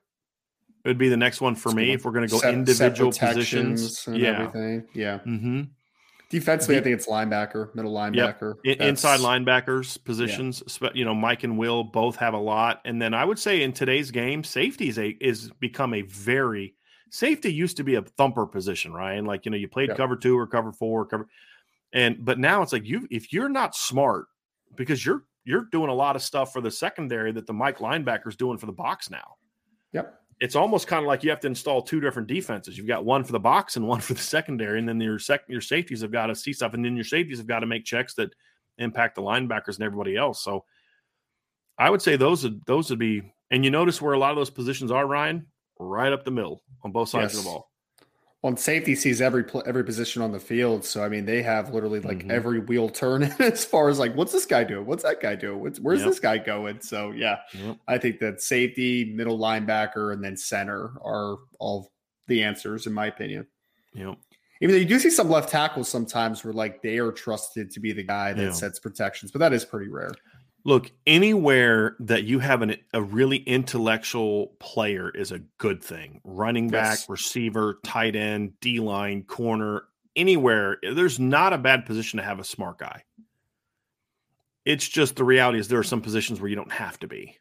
It would be the next one for me if we're going to go set, individual set positions.
yeah. Everything. Yeah. Mm-hmm. Defensively, I think it's linebacker, middle linebacker.
Yep. Inside linebackers positions, yeah. you know, Mike and Will both have a lot. And then I would say in today's game, safety is a is become a very safety used to be a thumper position, Ryan. Like, you know, you played yep. cover two or cover four, or cover and but now it's like you if you're not smart, because you're you're doing a lot of stuff for the secondary that the Mike linebacker's doing for the box now.
Yep
it's almost kind of like you have to install two different defenses. You've got one for the box and one for the secondary, and then your sec- your safeties have got to see stuff, and then your safeties have got to make checks that impact the linebackers and everybody else. So I would say those would those would be, and you notice where a lot of those positions are, Ryan, right up the middle on both sides yes. of the ball.
Well, safety sees every every position on the field, so I mean they have literally like mm-hmm. every wheel turning as far as like what's this guy doing, what's that guy doing, what's, where's yep. this guy going? So yeah, yep. I think that safety, middle linebacker, and then center are all the answers in my opinion.
Yep.
Even though you do see some left tackles sometimes where like they are trusted to be the guy that
Yeah.
sets protections, but that is pretty rare.
Look, anywhere that you have an, a really intellectual player is a good thing. Running back,
Yes.
receiver, tight end, D line, corner, anywhere. There's not a bad position to have a smart guy. It's just the reality is there are some positions where you don't have to be.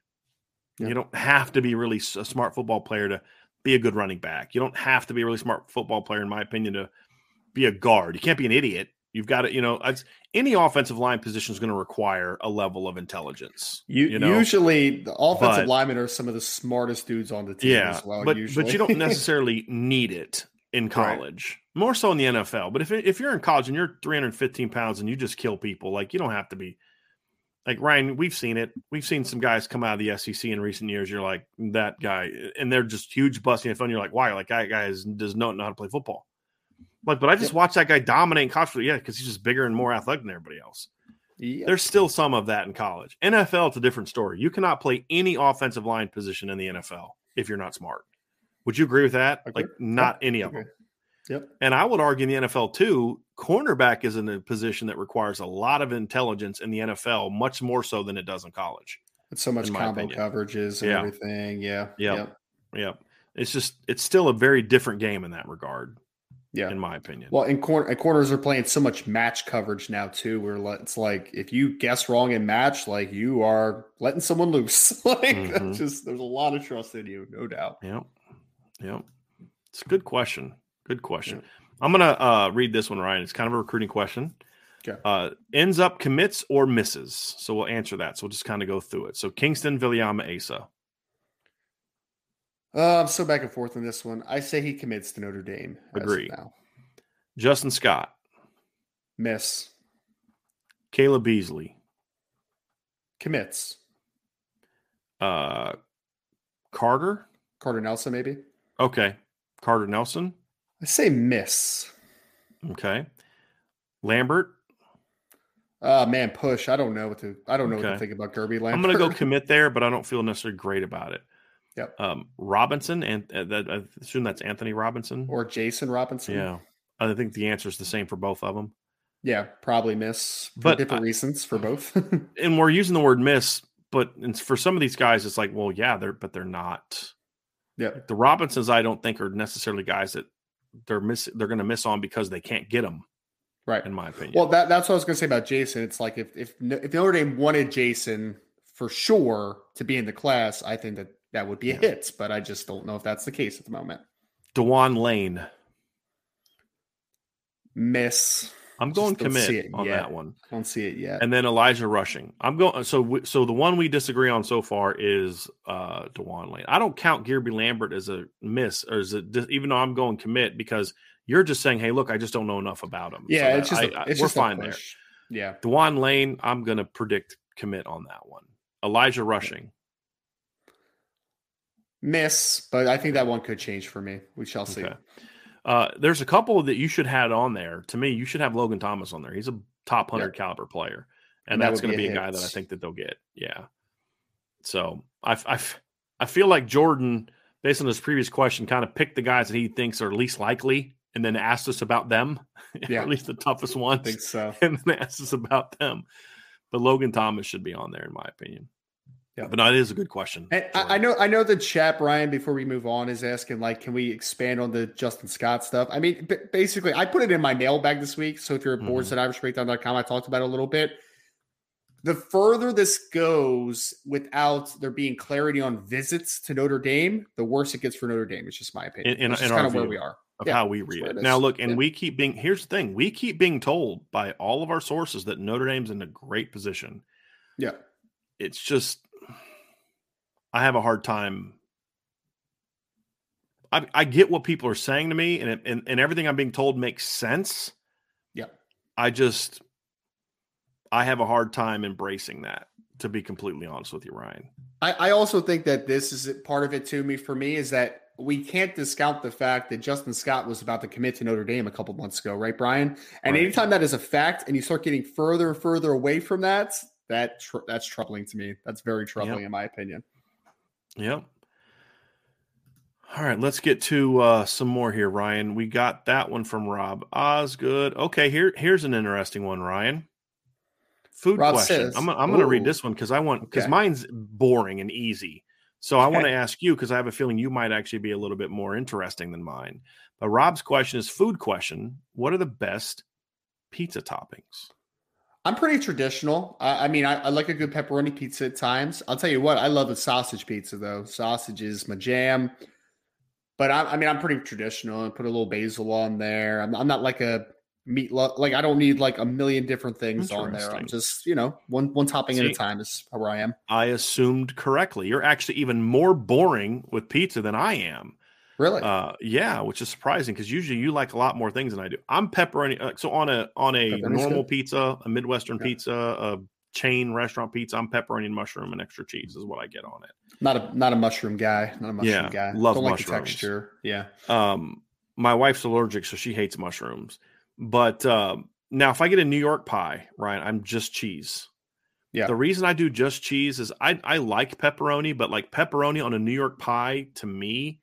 Yeah.
You don't have to be really a smart football player to be a good running back. You don't have to be a really smart football player, in my opinion, to be a guard. You can't be an idiot. You've got to, you know, any offensive line position is going to require a level of intelligence.
You,
you know?
usually the offensive
But-
linemen are some of the smartest dudes on the team
yeah,
as well.
but
usually.
but you don't necessarily need it in college. More so in the NFL. But if if you're in college and you're 315 pounds and you just kill people, like you don't have to be. Like Ryan, we've seen it. We've seen some guys come out of the SEC in recent years. You're like that guy, and they're just huge, busting and fun. You're like, why? Like that guy is, does not know how to play football. Like, but I just watched that guy dominate in college. Yeah, because he's just bigger and more athletic than everybody else.
Yeah.
There's still some of that in college. NFL, it's a different story. You cannot play any offensive line position in the NFL if you're not smart. Would you agree with that? Like, not
Yeah,
any of them.
Yep.
And I would argue in the NFL too, cornerback is in a position that requires a lot of intelligence in the NFL, much more so than it does in college.
It's so much combo
opinion.
coverages and
Yeah.
everything. Yeah.
Yep.
Yep.
Yep. It's just, it's still a very different game in that regard,
Yeah.
in my opinion.
Well, and, corner, and corners are playing so much match coverage now too, where it's like if you guess wrong in match, like you are letting someone loose. like
Mhm.
that's just there's a lot of trust in you, no doubt.
Yep. Yep. It's a good question. Good question. I'm gonna uh, read this one, Ryan. It's kind of a recruiting question.
Okay.
Uh, ends up commits or misses. So we'll answer that. So we'll just kind of go through it. So Kingston, Viliama, Asa.
Uh, I'm so back and forth on this one. I say he commits to Notre Dame.
Agree.
Now.
Justin Scott,
Miss
Caleb Beasley,
commits.
uh, Carter.
Carter Nelson, maybe.
Okay. Carter Nelson.
I say miss.
Okay. Lambert.
Uh man, push. I don't know what to. I don't know what to think about Kirby Lambert.
I'm going to go commit there, but I don't feel necessarily great about it.
Yep.
Um, Robinson, and uh, that, I assume that's Anthony Robinson.
or Jason Robinson.
yeah. I think the answer is the same for both of them.
Yeah, probably miss for
But
different
I-
reasons for both.
and we're using the word miss, but for some of these guys, it's like, well, yeah, they're but they're not.
yeah.
The Robinsons, I don't think are necessarily guys that they're miss. They're going to miss on because they can't get them,
Right.
in my opinion.
Well, that, that's what I was going to say about Jason. It's like if if if Notre Dame wanted Jason for sure to be in the class, I think that that would be a
Yeah.
hit. But I just don't know if that's the case at the moment.
Dewan Lane,
Miss.
I'm going commit on
yet.
that one,
Don't see it yet.
and then Elijah Rushing. I'm going. So we, so the one we disagree on so far is uh Dewan Lane. I don't count Kirby Lambert as a miss, or as a even though I'm going commit because you're just saying, hey, look, I just don't know enough about him.
yeah,
So
it's just
I-
a,
I-
it's
we're
just
fine there.
Yeah.
Dewan Lane, I'm going to predict commit on that one. Elijah Rushing.
Miss, but I think that one could change for me. We shall see.
Okay. Uh, there's a couple that you should have on there. To me, you should have Logan Thomas on there. He's a top hundred caliber player, and,
And
that's going to
be a
a guy that I think that they'll get. Yeah. So I, I, I feel like Jordan, based on his previous question, kind of picked the guys that he thinks are least likely, and then asked us about them.
Yeah.
at least the toughest
I
ones,
think so.
and then asked us about them. But Logan Thomas should be on there, in my opinion.
Yeah.
But no, it is a good question.
And I, I know, I know the chat, Brian. Before we move on, is asking like, can we expand on the Justin Scott stuff? I mean, b- basically, I put it in my mailbag this week. So if you're at
Mhm.
boards at irishbreakdown.com, I talked about it a little bit. The further this goes without there being clarity on visits to Notre Dame, the worse it gets for Notre Dame. It's just my opinion.
In- in- in
kind of where we are.
of
Yeah,
how we read it.
it
Now, look, and
Yeah.
we keep being here's the thing: we keep being told by all of our sources that Notre Dame's in a great position.
Yeah.
It's just, I have a hard time. I, I get what people are saying to me, and, it, and and everything I'm being told makes sense.
Yeah.
I just, I have a hard time embracing that. To be completely honest with you, Ryan.
I, I also think that this is part of it to me for me is that we can't discount the fact that Justin Scott was about to commit to Notre Dame a couple months ago, right, Brian? And
Right.
anytime that is a fact, and you start getting further and further away from that, that tr- that's troubling to me. That's very troubling, in my opinion.
Yep. All right, let's get to uh, some more here, Ryan. We got that one from Rob Osgood. Okay, here here's an interesting one, Ryan. Food
Rob
question.
says-
I'm, I'm going to read this one because I want because
Okay.
mine's boring and easy. So I want to ask you because I have a feeling you might actually be a little bit more interesting than mine. But Rob's question is food question. What are the best pizza toppings?
I'm pretty traditional. I, I mean, I, I like a good pepperoni pizza at times. I'll tell you what, I love a sausage pizza though. Sausage is my jam. But I, I mean, I'm pretty traditional and put a little basil on there. I'm, I'm not like a meat lo- like I don't need like a million different things on there. I'm just you know one one topping at a time is how I am.
I assumed correctly. You're actually even more boring with pizza than I am.
Really,
Uh, yeah, which is surprising because usually you like a lot more things than I do. I'm pepperoni. Uh, so on a on a
Pepperoni's
normal
good.
pizza, a Midwestern
Okay.
pizza, a chain restaurant pizza, I'm pepperoni and mushroom and extra cheese is what I get on it.
not a not a mushroom guy. Not a mushroom
Yeah,
guy.
love
don't like the
mushrooms.
texture. Yeah,
Um, my wife's allergic, so she hates mushrooms. But um, now, if I get a New York pie, right, I'm just cheese.
Yeah.
The reason I do just cheese is I I like pepperoni, but like pepperoni on a New York pie to me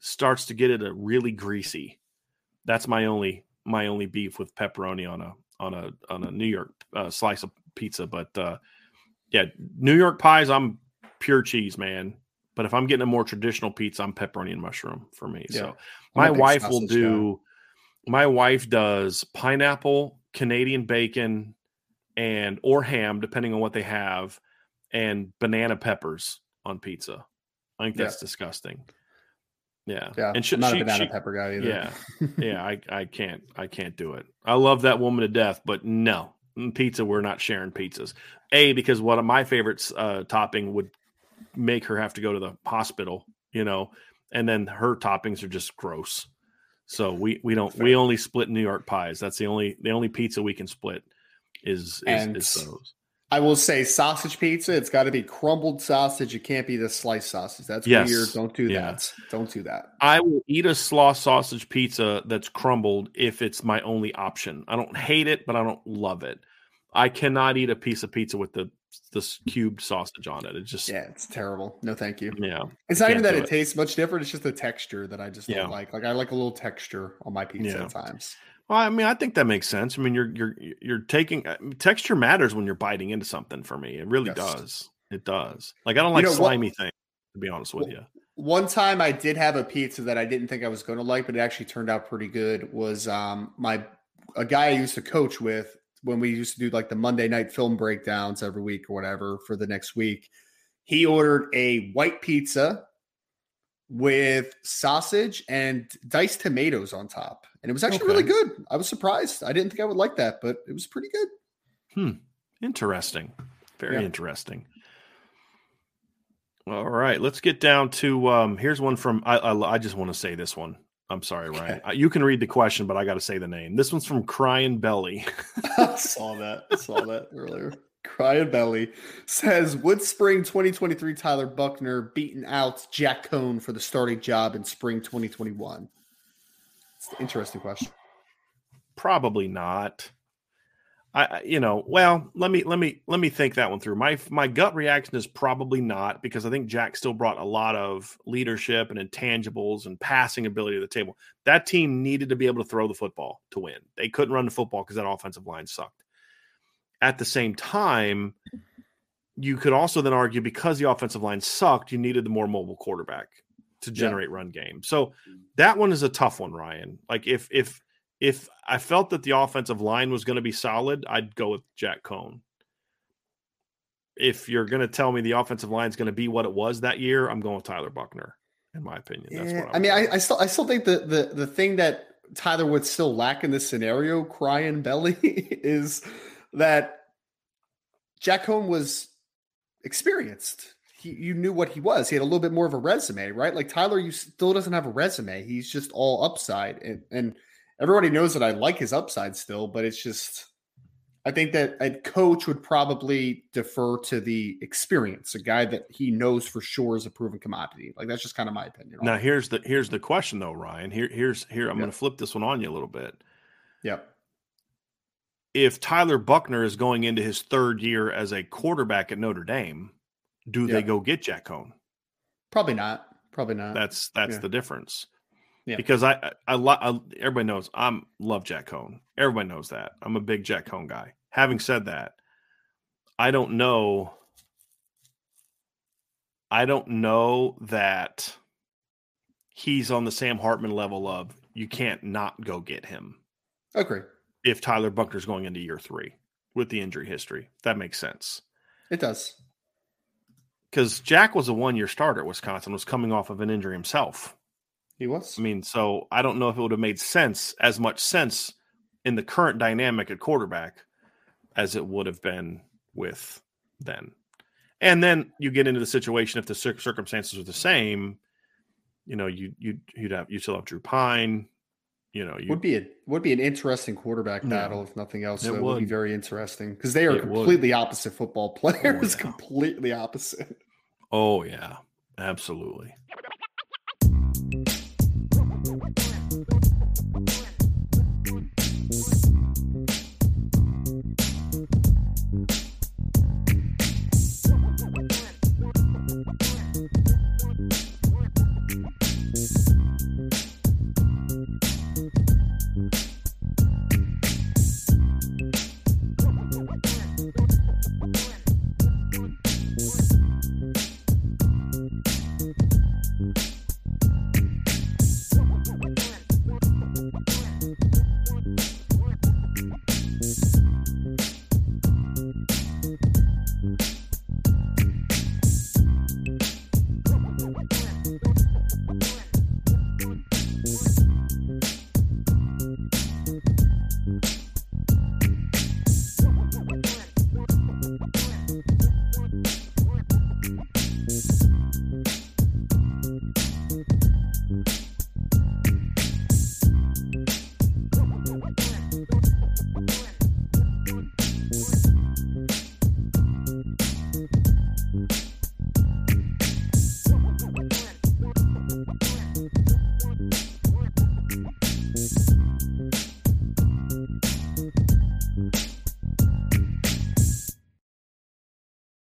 starts to get it a really greasy. That's my only my only beef with pepperoni on a on a on a New York uh, slice of pizza. But uh, yeah, New York pies, I'm pure cheese, man. But if I'm getting a more traditional pizza, I'm pepperoni and mushroom for me.
Yeah.
So my wife will
sausage guy.
do my wife does pineapple canadian bacon and or ham depending on what they have and banana peppers on pizza i think that's disgusting yeah.
Yeah.
and she,
I'm not
she-
a banana
she-
pepper guy either.
yeah. Yeah I, I can't i can't do it. I love that woman to death but no. Mm, pizza we're not sharing pizzas. A because one of my favorites uh topping would make her have to go to the hospital you know and then her toppings are just gross. So we we don't we only split new york pies. That's the only the only pizza we can split is is,
And
is those
I will say sausage pizza. It's got to be crumbled sausage. It can't be the sliced sausage. That's
Yes.
weird. Don't do
Yeah.
that. Don't do that.
I will eat a slaw sausage pizza that's crumbled if it's my only option. I don't hate it, but I don't love it. I cannot eat a piece of pizza with the this cubed sausage on it. It just
Yeah, it's terrible. No, thank you.
yeah.
It's not even that it,
it.
tastes much different. It's just the texture that I just don't
Yeah.
like. Like I like a little texture on my pizza
Yeah.
at times.
Well, I mean, I think that makes sense. I mean, you're you're you're taking uh, texture matters when you're biting into something. For me, it really
Yes.
does. It does. Like I don't
You
like
know, what-
slimy things. To be honest with
Well,
you,
One time I did have a pizza that I didn't think I was going to like, but it actually turned out pretty good. Was um my a guy I used to coach with when we used to do like the Monday night film breakdowns every week or whatever for the next week. He ordered a white pizza with sausage and diced tomatoes on top. And it was actually really good. I was surprised. I didn't think I would like that, but it was pretty good. Hmm.
Interesting. Very
Yeah.
interesting. All right, let's get down to um here's one from I I, I just want to say this one. I'm sorry, Ryan.
Okay.
You can read the question, but I got to say the name. This one's from Crying Belly.
I saw that. I saw that earlier. Crying Belly says, Would spring 2023 Tyler Buchner beaten out Jack Coan for the starting job in spring 2021? Interesting question.
Probably not. I you know, well, let me let me let me think that one through. My my gut reaction is probably not because I think Jack still brought a lot of leadership and intangibles and passing ability to the table. That team needed to be able to throw the football to win. They couldn't run the football because that offensive line sucked. At the same time, you could also then argue because the offensive line sucked, you needed the more mobile quarterback to
Yeah.
generate run game. So that one is a tough one, Ryan. Like if if if I felt that the offensive line was going to be solid, I'd go with Jack Coan. If you're going to tell me the offensive line is going to be what it was that year, I'm going with Tyler Buchner. In my opinion, that's
Yeah,
what I'm
I mean, I, I still I still think the, the the thing that Tyler would still lack in this scenario, Crying Belly, is that Jack Coan was experienced. He, you knew what he was. He had a little bit more of a resume, right? Like Tyler, you still doesn't have a resume. He's just all upside, and and everybody knows that I like his upside still, but it's just. I think that a coach would probably defer to the experience, a guy that he knows for sure is a proven commodity. Like that's just kind of my opinion.
Now here's the here's the question though, Ryan. Here here's here I'm
Yeah.
going to flip this one on you a little bit.
Yep.
If Tyler Buchner is going into his third year as a quarterback at Notre Dame, do
Yeah.
they go get Jack Coan?
Probably not. Probably not.
That's that's
Yeah.
the difference.
Yeah.
Because I, I, I, I everybody knows I'm love Jack Coan. Everybody knows that I'm a big Jack Coan guy. Having said that, I don't know. I don't know that he's on the Sam Hartman level of you can't not go get him
Agree.
if Tyler Buchner's going into year three with the injury history. That makes sense.
It does.
Because Jack was a one year starter at Wisconsin, was coming off of an injury himself.
He was.
I mean, so I don't know if it would have made sense, as much sense in the current dynamic at quarterback as it would have been with then. And then you get into the situation if the circumstances are the same, you know, you you you'd have you still have Drew Pyne, you know, you
would be a would be an interesting quarterback battle if nothing else.
It
so it would be very interesting because they are
It would.
completely opposite football players.
Oh, yeah.
Completely opposite.
oh yeah, absolutely.